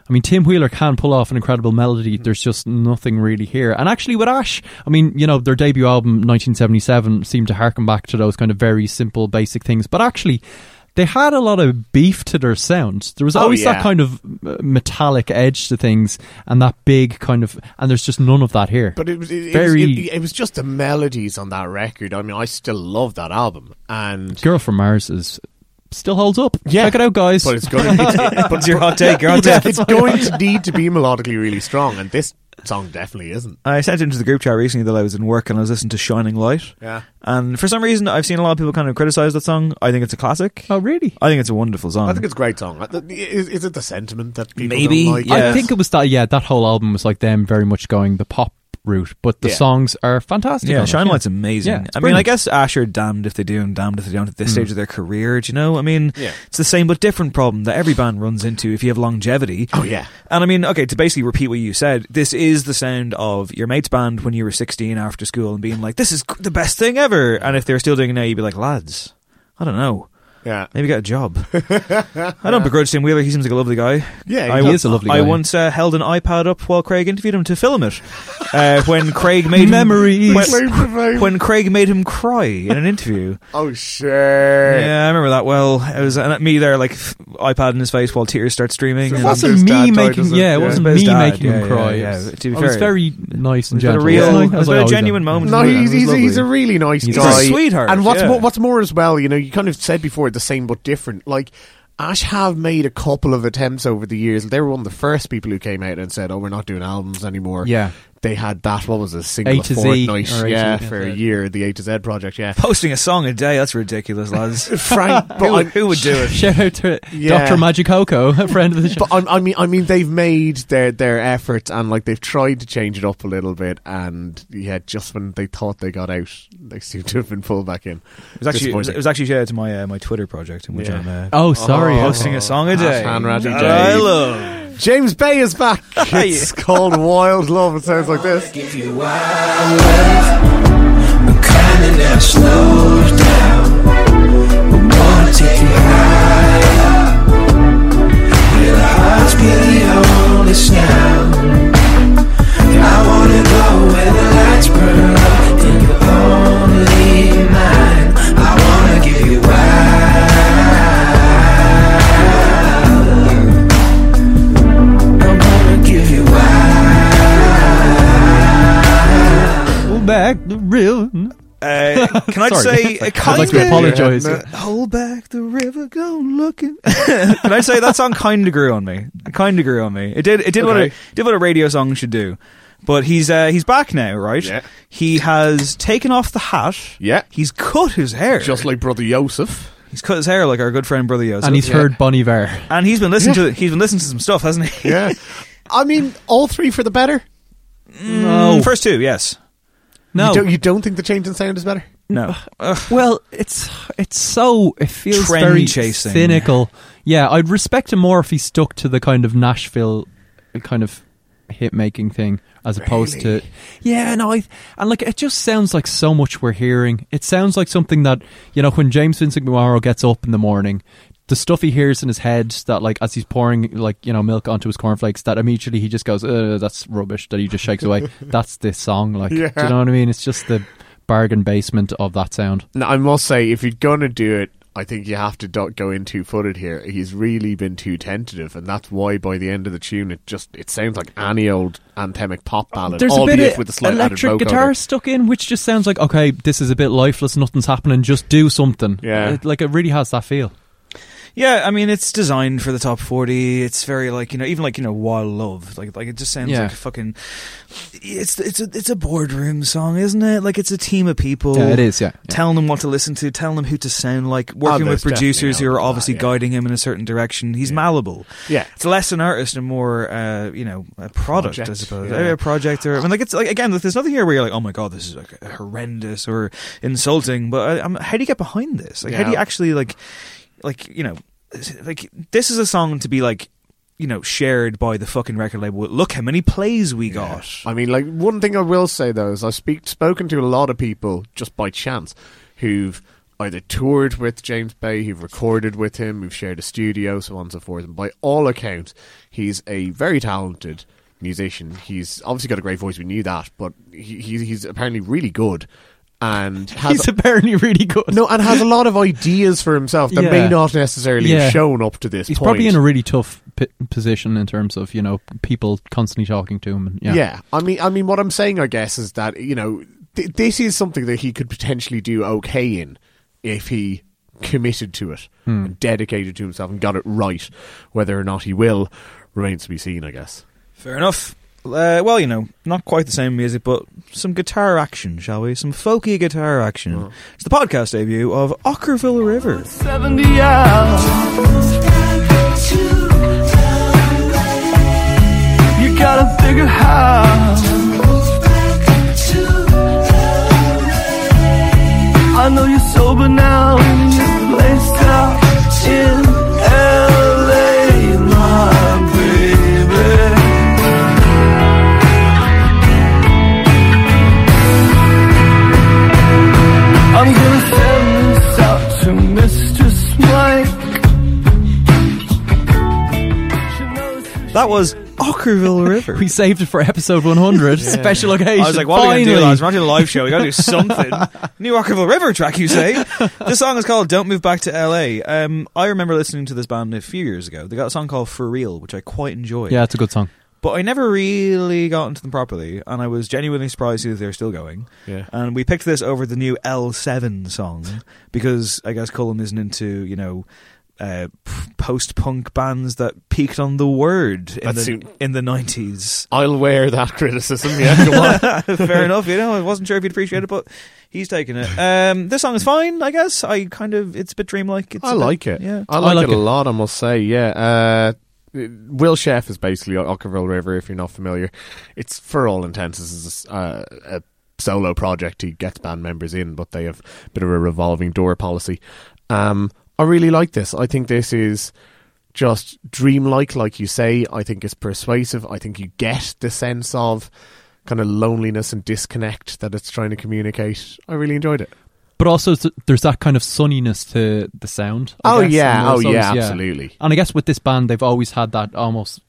I mean, Tim Wheeler can pull off an incredible melody. Mm-hmm. There's just nothing really here. And actually, with Ash, I mean, you know, their debut album, 1977, seemed to harken back to those kind of very simple, basic things. But actually, they had a lot of beef to their sound. There was Oh, always yeah. that kind of uh, metallic edge to things, and that big kind of, and there's just none of that here. But it was it, very it, was, it, it was just the melodies on that record. I mean, I still love that album, and Girl from Mars is still holds up. Yeah. Check it out, guys. but it's going. It's, it, What's your hot take? Your hot yeah, take. it's going to need to be melodically really strong, and this song definitely isn't. I sent into the group chat recently that I was in work and I was listening to Shining Light. Yeah. And for some reason, I've seen a lot of people kind of criticize that song. I think it's a classic. oh, really? I think it's a wonderful song. I think it's a great song. Is, is it the sentiment that people Maybe, don't like? yeah. I think it was that. Yeah, that whole album was like them very much going the pop route, but the Yeah. songs are fantastic. yeah, on it, Shine Light's amazing. Yeah, it's I mean, I brilliant. guess Asher damned if they do and damned if they don't at this mm. stage of their career. Do you know? I mean, Yeah. it's the same but different problem that every band runs into if you have longevity. Oh yeah. And I mean, okay, to basically repeat what you said, this is the sound of your mate's band when you were 16 after school and being like, this is the best thing ever. And if they're still doing it now, you'd be like, lads, I don't know. Yeah. Maybe get a job. I don't begrudge Tim Wheeler. He seems like a lovely guy. Yeah, he I is a lovely guy. I guy. once uh, held an iPad up while Craig interviewed him to film it. Uh, when Craig made Memories. him, Slave when, when Craig made him cry in an interview. Oh sure. Yeah, I remember that well. It was uh, me there, like f- iPad in his face while tears start streaming. So It wasn't me making. isn't it? Yeah, it wasn't me dad, making him yeah, cry. yeah, It yeah. was- To be I was fair, very nice and It a gentle. real, wasn't it was As a I very genuine moment. No, he's he's, he's a really nice He's guy. a sweetheart, And what's what's more as well, you know, you kind of said before the same but different. Like Ash have made a couple of attempts over the years. They were one of the first people who came out and said, "Oh, we're not doing albums anymore." Yeah. They had that. What was a single A a to Z, fortnight? or A to yeah, Z, for a yeah. year, the A to Z project. Yeah, Posting a song a day, that's ridiculous, lads. Frank, but who, I'm- who would do it? Shout out to Yeah. Dr. Magic Coco, a friend of the show. But I, I mean, I mean, they've made their their efforts and like they've tried to change it up a little bit. And yeah, just when they thought they got out, they seem to have been pulled back in. It was actually it was, Disappointing. it was actually shared to my uh, my Twitter project in which Yeah. I'm uh, oh, sorry. Oh. posting a song a day. Hassan Raji that J. I love. James Bay is back. It's called Wild Love. It sounds like this. Give you wild love. I'm coming now, slow down. I wanna take you higher. Where the hearts beat on the sound. And I wanna go where the lights burn up. And you're only mine. Uh, can I just Sorry. say, uh, I'd kind like to of apologise. Hold back the river, go looking. can I say that song kind of grew on me? Kind of grew on me. It did. It did what a Okay. did what a radio song should do. But he's uh, he's back now, right? Yeah. He has taken off the hat. Yeah. He's cut his hair. Just like brother Joseph. he's cut his hair like our good friend brother Joseph. and he's heard Bon Iver. and he's been listening to he's been listening to some stuff, hasn't he? Yeah. I mean, all three for the better. Mm, First two, yes. No, You don't, you don't think the change in sound is better? No. Ugh. Well, it's it's so it feels Trend very chasing. cynical. Yeah, I'd respect him more if he stuck to the kind of Nashville kind of hit making thing as opposed to yeah no I and like it just sounds like so much we're hearing it sounds like something that you know when James Vincent McMorrow gets up in the morning the stuff he hears in his head that like as he's pouring like you know milk onto his cornflakes that immediately he just goes uh, that's rubbish that he just shakes away that's this song like do you know what I mean it's just the bargain basement of that sound Now, I must say, if you're going to do it, I think you have to do- go in two footed here. He's really been too tentative, and that's why by the end of the tune, it just it sounds like any old anthemic pop ballad. There's a bit of with a slight electric guitar stuck in, which just sounds like okay, this is a bit lifeless. Nothing's happening. Just do something. Yeah. It- like it really has that feel. Yeah, I mean it's designed for the top forty. It's very like you know, even like you know, Wild Love. Like like it just sounds Yeah. like a fucking. It's it's a it's a boardroom song, isn't it? Like it's a team of people. Yeah, it is, yeah, yeah. telling them what to listen to, telling them who to sound like, working with producers who are obviously that, guiding him in a certain direction. He's malleable. Yeah. it's less an artist and more, uh, you know, a product, I suppose. yeah. A project, or I mean, like it's like again, like, there's nothing here where you're like, oh my god, this is like horrendous or insulting. But uh, um, how do you get behind this? Like, how do you actually like, like you know, like this is a song to be like. You know, shared by the fucking record label. Look how many plays we got. I mean, like one thing I will say though is I've speak, spoken to a lot of people just by chance who've either toured with James Bay, who've recorded with him, who've shared a studio, so on and so forth. And by all accounts, he's a very talented musician. He's obviously got a great voice. We knew that, but he, he's apparently really good. And has He's apparently really good. no, and has a lot of ideas for himself that Yeah. may not necessarily Yeah. have shown up to this He's point. probably in a really tough p- position in terms of you know people constantly talking to him. And, yeah. Yeah. I mean, I mean, what I'm saying, I guess, is that you know, th- this is something that he could potentially do okay in if he committed to it Hmm. and dedicated to himself and got it right. Whether or not he will remains to be seen, I guess. Fair enough. Uh, well, you know, not quite the same music, but some guitar action, shall we? Some folky guitar action. It's the podcast debut of Okkervil River. 70 hours. You gotta figure how. I know you're sober now and you're placed out in That was Okkervil River. We saved it for episode 100, special occasion. I was like, what are we going to do, Finally. lads? We're not doing a live show. we got to do something. New Okkervil River track, you say? This song is called Don't Move Back to LA. Um, I remember listening to this band a few years ago. They got a song called For Real, which I quite enjoyed. Yeah, it's a good song. But I never really got into them properly, and I was genuinely surprised that they're still going. Yeah. And we picked this over the new L7 song because I guess Colm isn't into, you know, uh, post punk bands that peaked on the word in That the, seem- in the 90s. I'll wear that criticism. Yeah, go on. Fair enough, you know, I wasn't sure if you'd appreciate it, but he's taking it. Um, this song is fine, I guess. I kind of, it's a bit dreamlike. It's I a bit- like it. Yeah. I like, like it, a lot. I must say. Yeah. Uh, Will Sheff is basically Okkervil River. If you're not familiar, it's for all intents this is uh, a solo project. He gets band members in, but they have a bit of a revolving door policy. Um, I really like this. I think this is just dreamlike, like you say. I think it's persuasive. I think you get the sense of kind of loneliness and disconnect that it's trying to communicate. I really enjoyed it. But also, there's that kind of sunniness to the sound. I Oh, guess, yeah. Oh, yeah, always- absolutely. And I guess with this band, they've always had that almost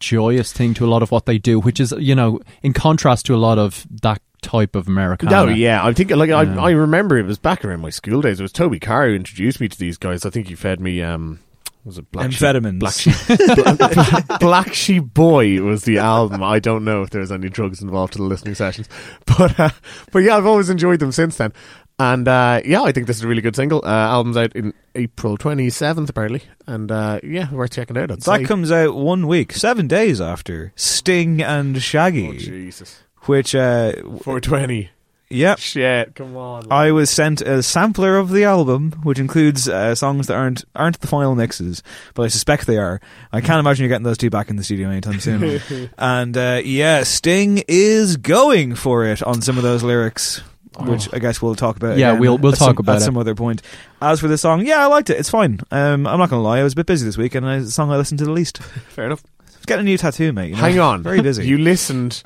joyous thing to a lot of what they do, which is, you know, in contrast to a lot of that type of Americana. No, yeah, I think like Yeah. I, I remember it was back around my school days. It was Toby Carr who introduced me to these guys. I think he fed me um, was it Black Amphetamines. Sheep, Black Sheep, Bla- Black Sheep Boy was the album. I don't know if there's any drugs involved to the listening sessions, but uh, but yeah, I've always enjoyed them since then. And uh, yeah, I think this is a really good single. Uh, album's out in April 27th, apparently, and uh, yeah, worth checking out. I'd That say. comes out one week, seven days after Sting and Shaggy, Oh, Jesus, which uh, 420. Yep. Shit, come on. I was sent a sampler of the album, which includes uh, songs that aren't aren't the final mixes, but I suspect they are. I can't imagine you're getting those two back in the studio anytime soon. and uh, yeah, Sting is going for it on some of those lyrics, which I guess we'll talk about. Yeah, we'll- we'll talk some, about at it. some other point. As for the song, yeah, I liked it. It's fine. Um, I'm not going to lie, I was a bit busy this week, and it's the song I listened to the least. Fair enough. I was getting a new tattoo, mate. you know. Hang on. very busy. You listened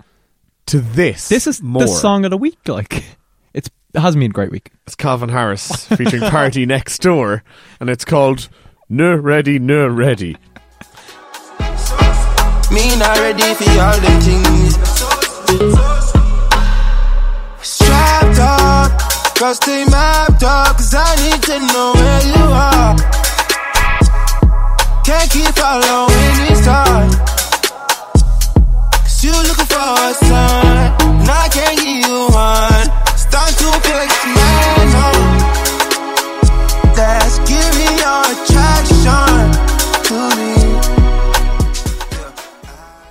to this. This is more. the song of the week. Like, it's it hasn't been a great week. It's Calvin Harris featuring Party Next Door, and it's called No Ready, No Ready. Me not ready for all them things. Strapped up, cause they mapped up, cause I need to know where you are. Can't keep following this time. Cause you looking a sign, and I can't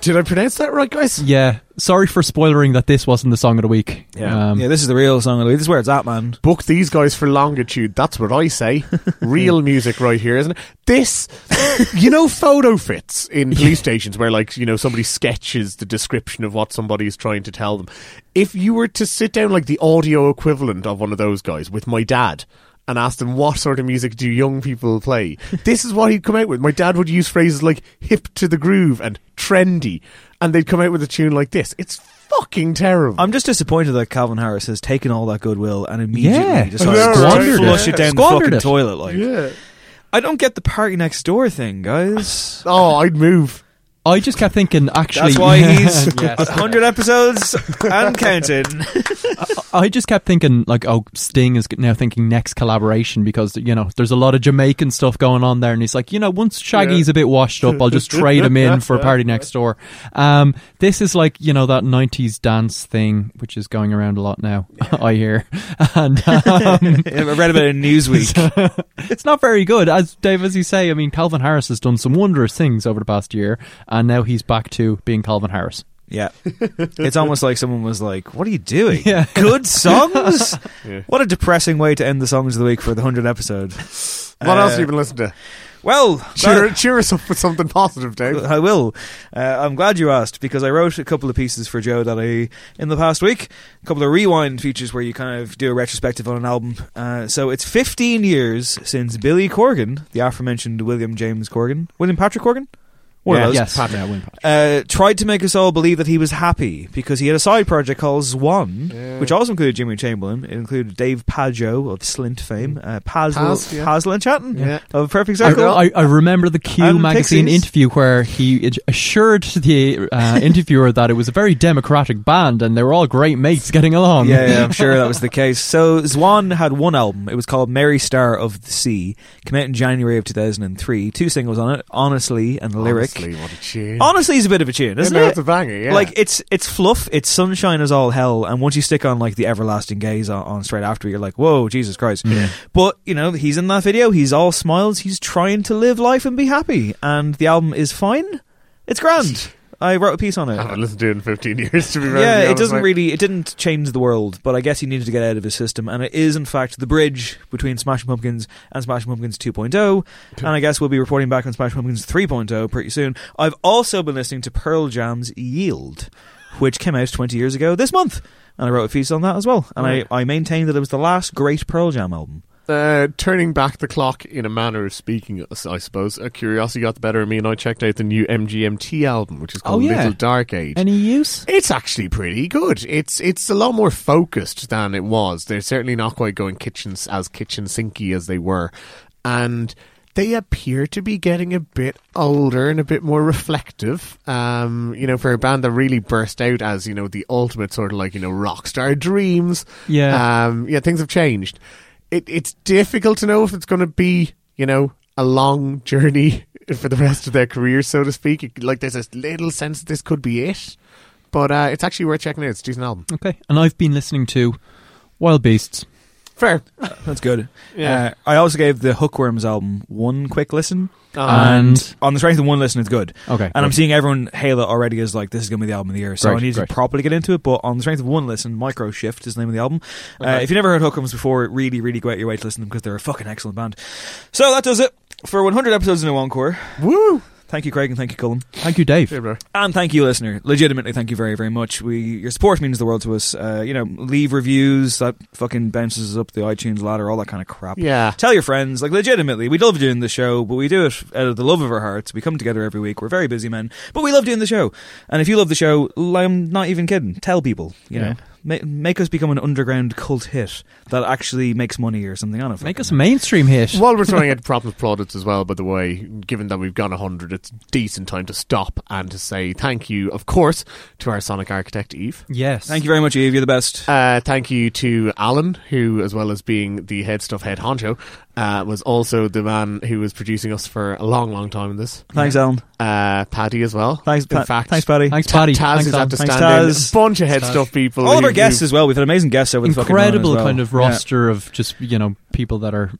Did I pronounce that right, guys? Yeah, sorry for spoiling that this wasn't the song of the week. Yeah. Um, yeah, this is the real song of the week. This is where it's at, man. Book these guys for longitude. That's what I say. Real music right here, isn't it? This, you know, photo fits in police stations where, like, you know, somebody sketches the description of what somebody is trying to tell them. If you were to sit down like the audio equivalent of one of those guys with my dad and asked them what sort of music do young people play, this is what he'd come out with. My dad would use phrases like hip to the groove and trendy, and they'd come out with a tune like this. It's fucking terrible. I'm just disappointed that Calvin Harris has taken all that goodwill and immediately Yeah. decided I know, to right? flush Yeah. it down Squandered the fucking it. toilet. Like, yeah. I don't get the PartyNextDoor thing, guys. Oh, I'd move. I just kept thinking, actually, That's why he's Yes. 100 episodes and counting. I just kept thinking, like, oh, Sting is now thinking next collaboration because, you know, there's a lot of Jamaican stuff going on there. And he's like, you know, once Shaggy's a bit washed up, I'll just trade him in for a PartyNextDoor. Um, this is like, you know, that 90s dance thing, which is going around a lot now, I hear. And um, I read about it in Newsweek. it's not very good. As Dave, as you say, I mean, Calvin Harris has done some wondrous things over the past year, and now he's back to being Calvin Harris. Yeah. It's almost like someone was like, What are you doing? Yeah. Good songs? Yeah. What a depressing way to end the songs of the week for the 100th episode. What Uh, else have you been listening to? Well, Cheer, that- cheer us up with something positive, Dave. I will. Uh, I'm glad you asked because I wrote a couple of pieces for Joe that I in the past week, a couple of rewind features where you kind of do a retrospective on an album. Uh, so it's 15 years since Billy Corgan, the aforementioned William James Corgan, William Patrick Corgan, one Yeah, of those, Yes. Patrick. Yeah, Win Patrick. uh, tried to make us all believe that he was happy because he had a side project called Zwan, Yeah. which also included Jimmy Chamberlin. It included Dave Pajo of Slint fame, uh, Paz, Paz, yeah. Paz Lenchantin Yeah. of Perfect I, Circle. I, I remember the Q And magazine Pixies. interview where he assured the uh, interviewer that it was a very democratic band and they were all great mates getting along. Yeah, yeah, I'm sure that was the case. So Zwan had one album. It was called Mary Star of the Sea. Came out in January of 2003. Two singles on it, Honestly and Lyric. Honestly, what a tune. Honestly is a bit of a tune, isn't Yeah, no, it? it's a banger, yeah. Like it's it's fluff, it's sunshine as all hell, and once you stick on like the everlasting gaze on, on straight after, you're like, whoa, Jesus Christ! But you know, he's in that video. He's all smiles. He's trying to live life and be happy, and the album is fine. It's grand. I wrote a piece on it. I haven't listened to it in 15 years, to be very Yeah, it doesn't mate. really. It didn't change the world, but I guess he needed to get out of his system, and it is in fact the bridge between Smashing Pumpkins and Smashing Pumpkins 2.0. And I guess we'll be reporting back on Smashing Pumpkins 3.0 pretty soon. I've also been listening to Pearl Jam's Yield, which came out 20 years ago this month, and I wrote a piece on that as well. And Right. I, I maintain that it was the last great Pearl Jam album. Uh, turning back the clock in a manner of speaking, I suppose. A curiosity got the better of me, and I checked out the new MGMT album, which is called Oh, yeah. Little Dark Age. Any use? It's actually pretty good. It's it's a lot more focused than it was. They're certainly not quite going kitchens as kitchen sinky as they were, and they appear to be getting a bit older and a bit more reflective. Um, you know, for a band that really burst out as you know the ultimate sort of like you know rock star dreams. Yeah. um, yeah, things have changed. It, it's difficult to know if it's going to be you know a long journey for the rest of their career, so to speak. Like there's a little sense that this could be it, but uh, it's actually worth checking out. It's a decent album. Okay. And I've been listening to Wild Beasts. Fair. That's good. Yeah. Uh, I also gave the Hookworms album one quick listen. Oh. and on the strength of one listen, it's good. Okay, And I'm seeing everyone hail it already as like, this is going to be the album of the year. So Great, I need great. to properly get into it. But on the strength of one listen, Micro Shift is the name of the album. Uh, if you never heard Hookworms before, really, really go out your way to listen to them because they're a fucking excellent band. So that does it for 100 episodes in a Encore. Woo! Thank you, Craig, and thank you, Colm. Thank you, Dave. And thank you, listener. Legitimately, thank you very, very much. We your support means the world to us. Uh, you know, leave reviews that fucking bounces us up the iTunes ladder, all that kind of crap. Yeah. Tell your friends. Like, legitimately, we love doing the show, but we do it out of the love of our hearts. We come together every week. We're very busy men, but we love doing the show. And if you love the show, I'm not even kidding. Tell people. You Yeah. know, Ma- make us become an underground cult hit that actually makes money or something on it. Make us a mainstream hit. While we're throwing out proper plaudits as well, by the way, given that we've gone 100, it's decent time to stop and to say thank you, of course, to our sonic architect, Eve. Yes. Thank you very much, Eve. You're the best. Uh, thank you to Alan, who, as well as being the head stuff head honcho, uh, was also the man who was producing us for a long, long time in this. Thanks, Alan. Uh, Paddy as well. Thanks, in fact, thanks, Paddy. Thanks, Ta- Paddy. Taz Thanks, has Alan. had to Thanks, stand in. Taz. A bunch of head stuff people. All of our guests as well. We've had amazing guests over the fucking as Incredible well. kind of roster of just, you know, people that are.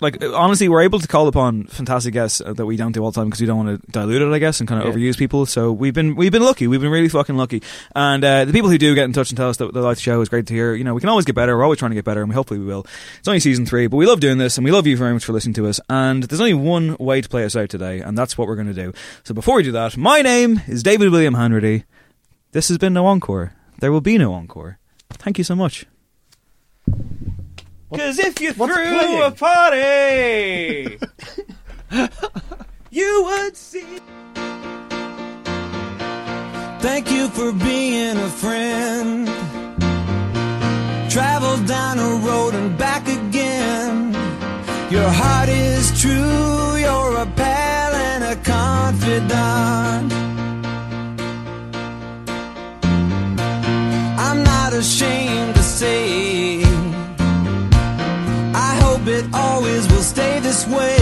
like uh, honestly, we're able to call upon fantastic guests uh, that we don't do all the time because we don't want to dilute it, I guess, and kind of Yeah. overuse people. So we've been we've been lucky. We've been really fucking lucky. And uh, the people who do get in touch and tell us that they like the show is great to hear. You know, we can always get better. We're always trying to get better, and we hopefully we will. It's only season three, but we love doing this, and we love you very much for listening to us. And there's only one way to play us out today, and that's what we're going to do. So before we do that, my name is David William Hanratty. This has been no encore. There will be no encore. Thank you so much. Because if you threw playing? a party, you would see. Thank you for being a friend. Travel down a road and back again. Your heart is true, you're a pal and a confidant. Always will stay this way.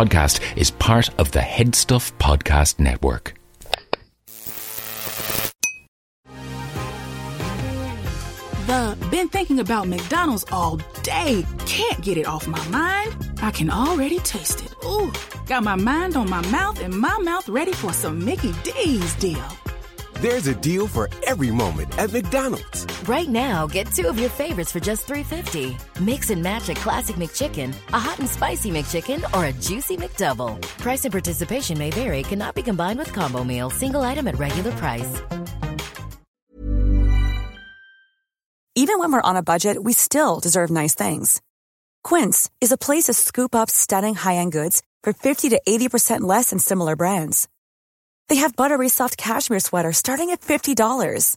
Podcast is part of the Headstuff Podcast Network. The been thinking about McDonald's all day. Can't get it off my mind. I can already taste it. Ooh, got my mind on my mouth and my mouth ready for some Mickey D's deal. There's a deal for every moment at McDonald's. Right now, get two of your favorites for just $3.50. Mix and match a classic McChicken, a hot and spicy McChicken, or a juicy McDouble. Price and participation may vary, cannot be combined with combo meal, single item at regular price. Even when we're on a budget, we still deserve nice things. Quince is a place to scoop up stunning high-end goods for 50 to 80% less than similar brands. They have buttery soft cashmere sweaters starting at $50,